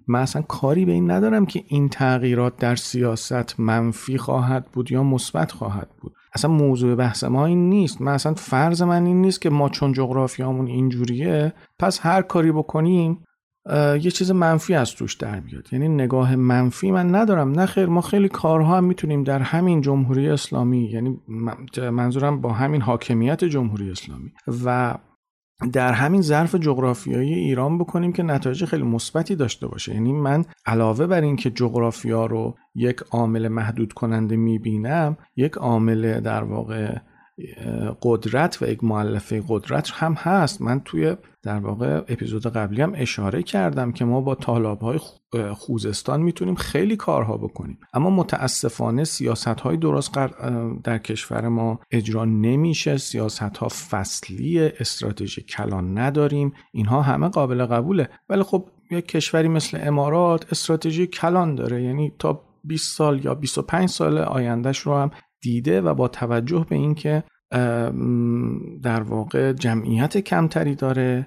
من اصلا کاری به این ندارم که این تغییرات در سیاست منفی خواهد بود یا مثبت خواهد بود. اصلا موضوع بحث ما این نیست. من اصلا فرض من این نیست که ما چون جغرافیامون اینجوریه پس هر کاری بکنیم یه چیز منفی از توش در بیاد یعنی نگاه منفی من ندارم. نه خیر ما خیلی کارها هم می‌تونیم در همین جمهوری اسلامی یعنی منظورم با همین حاکمیت جمهوری اسلامی و در همین ظرف جغرافیایی ایران بکنیم که نتایج خیلی مثبتی داشته باشه. یعنی من علاوه بر اینکه جغرافیا رو یک عامل محدود کننده می‌بینم یک عامل در واقع قدرت و یک معلفه قدرت هم هست. من توی در واقع اپیزود قبلی هم اشاره کردم که ما با طالاب های خوزستان می‌تونیم خیلی کارها بکنیم. اما متاسفانه سیاست های درست در کشور ما اجرا نمیشه. سیاست ها فصلی استراتژی کلان نداریم. اینها همه قابل قبوله. ولی خب یک کشوری مثل امارات استراتژی کلان داره. یعنی تا 20 سال یا 25 سال آیندهش رو هم دیده و با توجه به اینکه در واقع جمعیت کمتری داره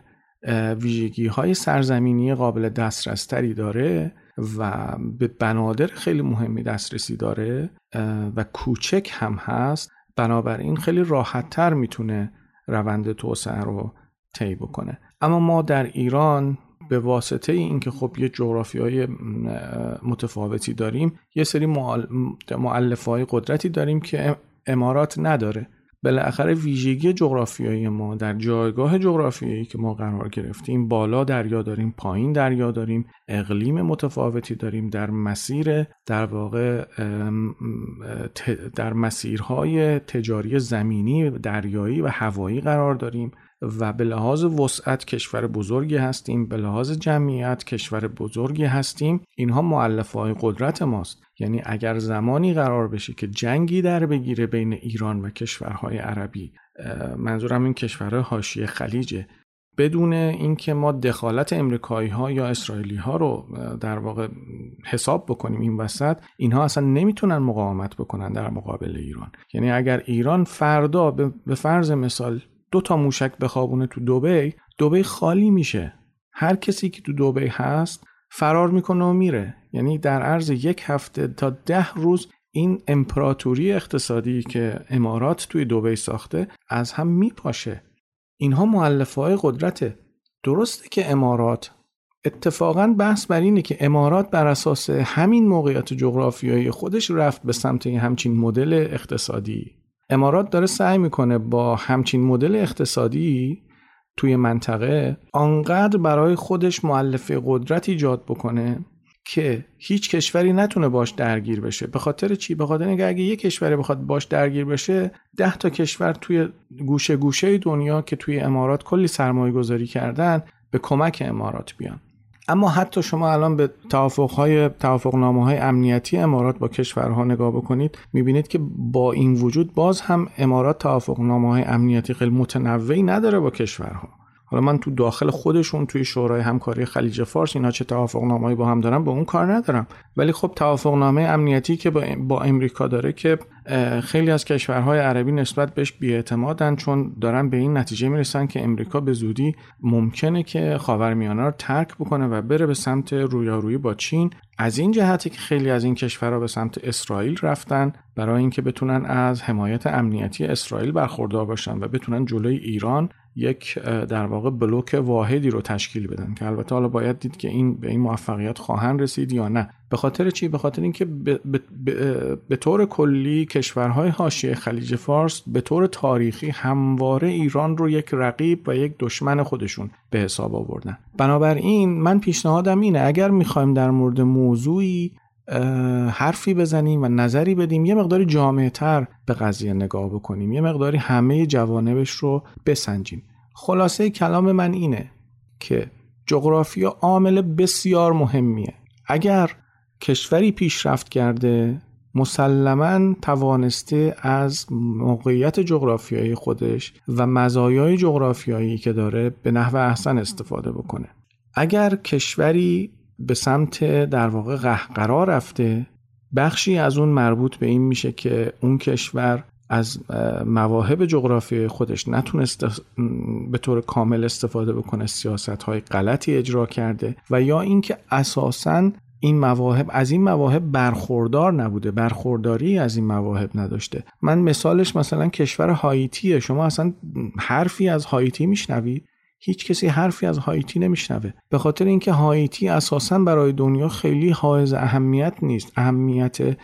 ویژگی های سرزمینی قابل دسترستری داره و به بنادر خیلی مهمی دسترسی داره و کوچک هم هست بنابراین خیلی راحت تر می‌تونه روند توسعه رو طی بکنه. اما ما در ایران به واسطه اینکه خب یه جغرافی های متفاوتی داریم یه سری معلف های قدرتی داریم که امارات نداره. بالاخره ویژگی جغرافیایی ما در جایگاه جغرافیایی که ما قرار گرفتیم بالا دریا داریم پایین دریا داریم اقلیم متفاوتی داریم در مسیر در واقع در مسیرهای تجاری زمینی دریایی و هوایی قرار داریم. و به لحاظ وسعت کشور بزرگی هستیم به لحاظ جمعیت کشور بزرگی هستیم. اینها معلفه های قدرت ماست. یعنی اگر زمانی قرار بشه که جنگی در بگیره بین ایران و کشورهای عربی منظورم این کشورهای حاشیه خلیجه بدون اینکه ما دخالت امریکایی ها یا اسرائیلی ها رو در واقع حساب بکنیم این وسط اینها اصلا نمی‌تونن مقاومت بکنن در مقابل ایران. یعنی اگر ایران فردا به فرض مثال دو تا موشک بخوابونه تو دوبی دوبی خالی میشه. هر کسی که تو دوبی هست فرار می‌کنه و میره. یعنی در عرض یک هفته تا ده روز این امپراتوری اقتصادی که امارات توی دوبی ساخته از هم میپاشه. اینها معلفه های قدرته. درسته که امارات اتفاقا بحث بر اینه که امارات بر اساس همین موقعیت جغرافیایی خودش رفت به سمت همچین مدل اقتصادی. امارات داره سعی می‌کنه با همچین مدل اقتصادی توی منطقه آنقدر برای خودش معلفه قدرت ایجاد بکنه که هیچ کشوری نتونه باش درگیر بشه. به خاطر چی؟ به خاطر اینکه اگه یک کشوری بخواد باش درگیر بشه ده تا کشور توی گوشه گوشه دنیا که توی امارات کلی سرمایه گذاری کردن به کمک امارات بیان. اما حتی شما الان به توافقهای توافقنامه های امنیتی امارات با کشورها نگاه بکنید می‌بینید که با این وجود باز هم امارات توافقنامه های امنیتی خیلی متنوعی نداره با کشورها. حالا من تو داخل خودشون توی شورای همکاری خلیج فارس اینا چه توافقنامه‌ای با هم دارن به اون کار ندارم. ولی خب توافقنامه امنیتی که با امریکا داره که خیلی از کشورهای عربی نسبت بهش بیاعتمادن چون دارن به این نتیجه می‌رسن که امریکا به زودی ممکنه که خاورمیانه رو ترک بکنه و بره به سمت رویارویی با چین. از این جهتی که خیلی از این کشورها به سمت اسرائیل رفتن برای اینکه بتونن از حمایت امنیتی اسرائیل برخوردار باشن و بتونن جلوی ایران یک در واقع بلوک واحدی رو تشکیل بدن که البته حالا باید دید که این به این موفقیت خواهند رسید یا نه. به خاطر چی؟ به خاطر اینکه به طور کلی کشورهای حاشیه خلیج فارس به طور تاریخی همواره ایران رو یک رقیب و یک دشمن خودشون به حساب آوردن. بنابراین من پیشنهادم اینه اگر می‌خوایم در مورد موضوعی حرفی بزنیم و نظری بدیم. یه مقداری جامعه تر به قضیه نگاه بکنیم. یه مقداری همه جوانبش رو بسنجیم. خلاصه کلام من اینه که جغرافیا عامل بسیار مهمیه. اگر کشوری پیشرفت کرده مسلما توانسته از موقعیت جغرافیایی خودش و مزایای جغرافیایی که داره به نحو احسن استفاده بکنه. اگر کشوری به سمت در واقع قهقرا رفته. بخشی از اون مربوط به این میشه که اون کشور از مواهب جغرافی خودش نتونست به طور کامل استفاده بکنه سیاست های غلطی اجرا کرده و یا اینکه اساساً این مواهب از این مواهب برخوردار نبوده برخورداری از این مواهب نداشته. من مثالش مثلا کشور هایتیه. شما اصلا حرفی از هایتی میشنوید هیچ کسی حرفی از هایتی نمیشنوه. به خاطر اینکه هایتی اساسا برای دنیا خیلی حائز اهمیت نیست. اهمیت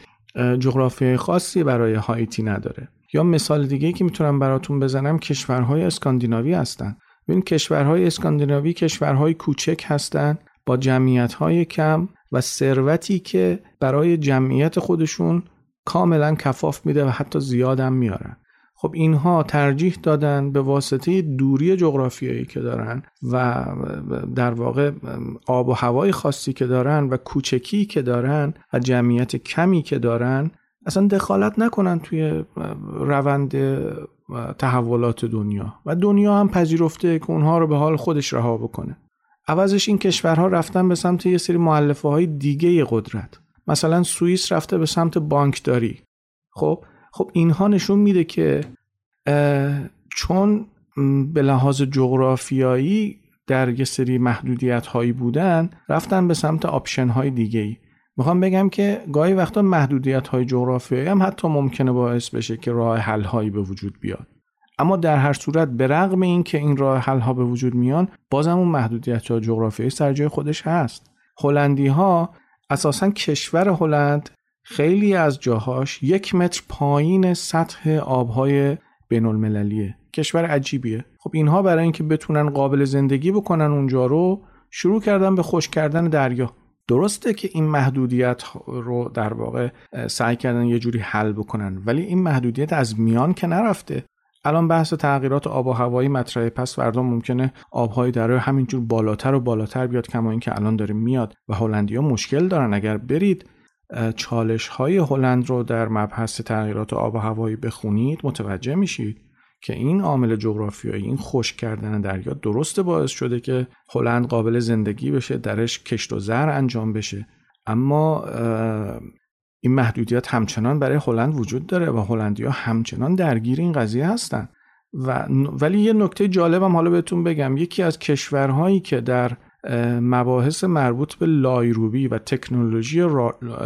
جغرافیای خاصی برای هایتی نداره. یا مثال دیگه که می‌تونم براتون بزنم کشورهای اسکاندیناوی هستن. ببین کشورهای اسکاندیناوی کشورهای کوچک هستند با جمعیتهای کم و ثروتی که برای جمعیت خودشون کاملا کفاف میده و حتی زیادم میارن. خب اینها ترجیح دادن به واسطه دوری جغرافیایی که دارن و در واقع آب و هوای خاصی که دارن و کوچکی که دارن و جمعیت کمی که دارن اصلا دخالت نکنن توی روند تحولات دنیا. و دنیا هم پذیرفته که اونها رو به حال خودش رها بکنه. عوضش این کشورها رفتن به سمت یه سری معلفه های دیگه قدرت. مثلا سوئیس رفته به سمت بانکداری. خب خب اینها نشون میده که چون به لحاظ جغرافیایی در یه سری محدودیت هایی بودن رفتن به سمت آپشن های دیگه ای می‌خوام بگم که گاهی وقتا محدودیت های جغرافیایی هم حتی ممکنه باعث بشه که راه حل هایی به وجود بیاد. اما در هر صورت به رغم این که این راه حل ها به وجود میان بازم اون محدودیت های جغرافیایی سر جای خودش هست. هلندی ها اساسا کشور هلند خیلی از جاهاش یک متر پایین سطح آبهای بین المللیه کشور عجیبیه. خب اینها برای اینکه بتونن قابل زندگی بکنن اونجا رو شروع کردن به خوش کردن دریا. درسته که این محدودیت رو در واقع سعی کردن یه جوری حل بکنن ولی این محدودیت از میان که نرفته. الان بحث تغییرات آب و هوایی مطرحه. پس فردا ممکنه آبهای دریا همینجور بالاتر و بالاتر بیاد کما اینکه الان داره میاد. و هلندیا مشکل دارن. اگر برید چالش های هلند رو در مبحث تغییرات آب و هوایی بخونید متوجه میشید که این عامل جغرافیایی این خشک کردن دریا درست باعث شده که هلند قابل زندگی بشه درش کشت و زر انجام بشه. اما این محدودیت همچنان برای هلند وجود داره و هلندیا همچنان درگیر این قضیه هستن. و ولی یه نکته جالبم حالا بهتون بگم. یکی از کشورهایی که در مباحث مربوط به لایروبی و تکنولوژی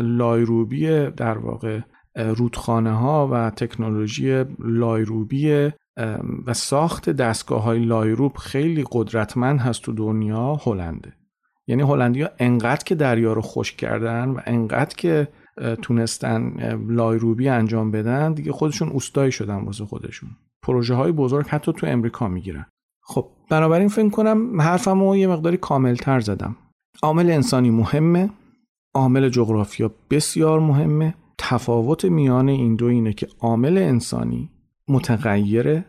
لایروبی در واقع رودخانه ها و تکنولوژی لایروبی و ساخت دستگاه های لایروب خیلی قدرتمند هست تو دنیا هلنده. یعنی هلندیا انقدر که دریا رو خشک کردن و انقدر که تونستن لایروبی انجام بدن دیگه خودشون اوستایی شدن واسه خودشون. پروژه های بزرگ حتی تو امریکا می‌گیرن. خب بنابراین فکر کنم حرفم رو یه مقداری کامل تر زدم. عامل انسانی مهمه عامل جغرافیا بسیار مهمه. تفاوت میان این دو اینه که عامل انسانی متغیره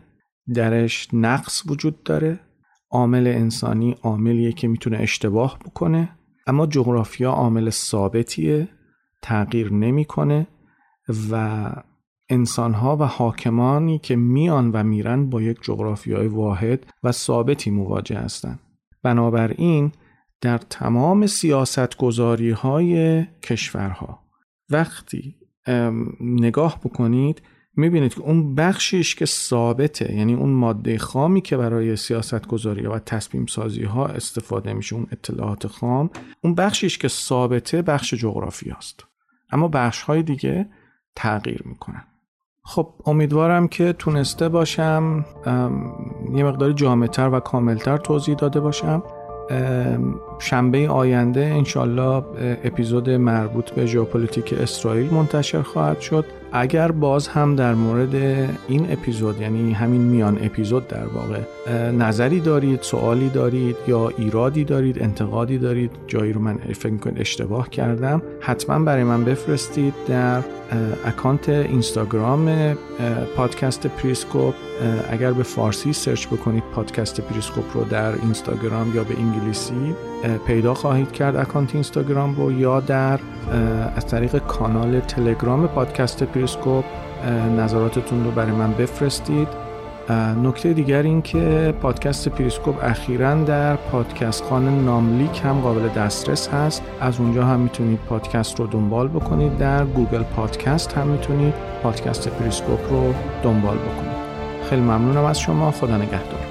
درش نقص وجود داره. عامل انسانی عاملیه که می‌تونه اشتباه بکنه اما جغرافیا عامل ثابتیه تغییر نمی‌کنه و انسانها و حاکمانی که میان و میرن با یک جغرافیای واحد و ثابتی مواجه هستند. بنابراین در تمام سیاست گذاری های کشورها وقتی نگاه بکنید می‌بینید که اون بخشیش که ثابته یعنی اون ماده خامی که برای سیاست گذاری و تصمیم سازی ها استفاده میشه اون اطلاعات خام اون بخشیش که ثابته بخش جغرافی است اما بخش های دیگه تغییر می‌کنن خب امیدوارم که تونسته باشم یه مقداری جامعتر و کاملتر توضیح داده باشم. شنبه آینده انشالله اپیزود مربوط به ژئوپلیتیک اسرائیل منتشر خواهد شد. اگر باز هم در مورد این اپیزود یعنی همین میان اپیزود در واقع نظری دارید سوالی دارید یا ایرادی دارید انتقادی دارید جایی رو من فکر می‌کنید اشتباه کردم حتما برای من بفرستید در account اینستاگرام پادکست پریسکوپ. اگر به فارسی search بکنید پادکست پریسکوپ رو در اینستاگرام یا به انگلیسی پیدا خواهید کرد account اینستاگرام رو یا در از طریق کانال تلگرام پادکست پریسکوپ نظراتتون رو برای من بفرستید. نکته دیگر این که پادکست پریسکوپ اخیرا در پادکست خانه ناملیک هم قابل دسترس هست. از اونجا هم می‌تونید پادکست رو دنبال بکنید. در گوگل پادکست هم می‌تونید پادکست پریسکوپ رو دنبال بکنید. خیلی ممنونم از شما. خدا نگهدار.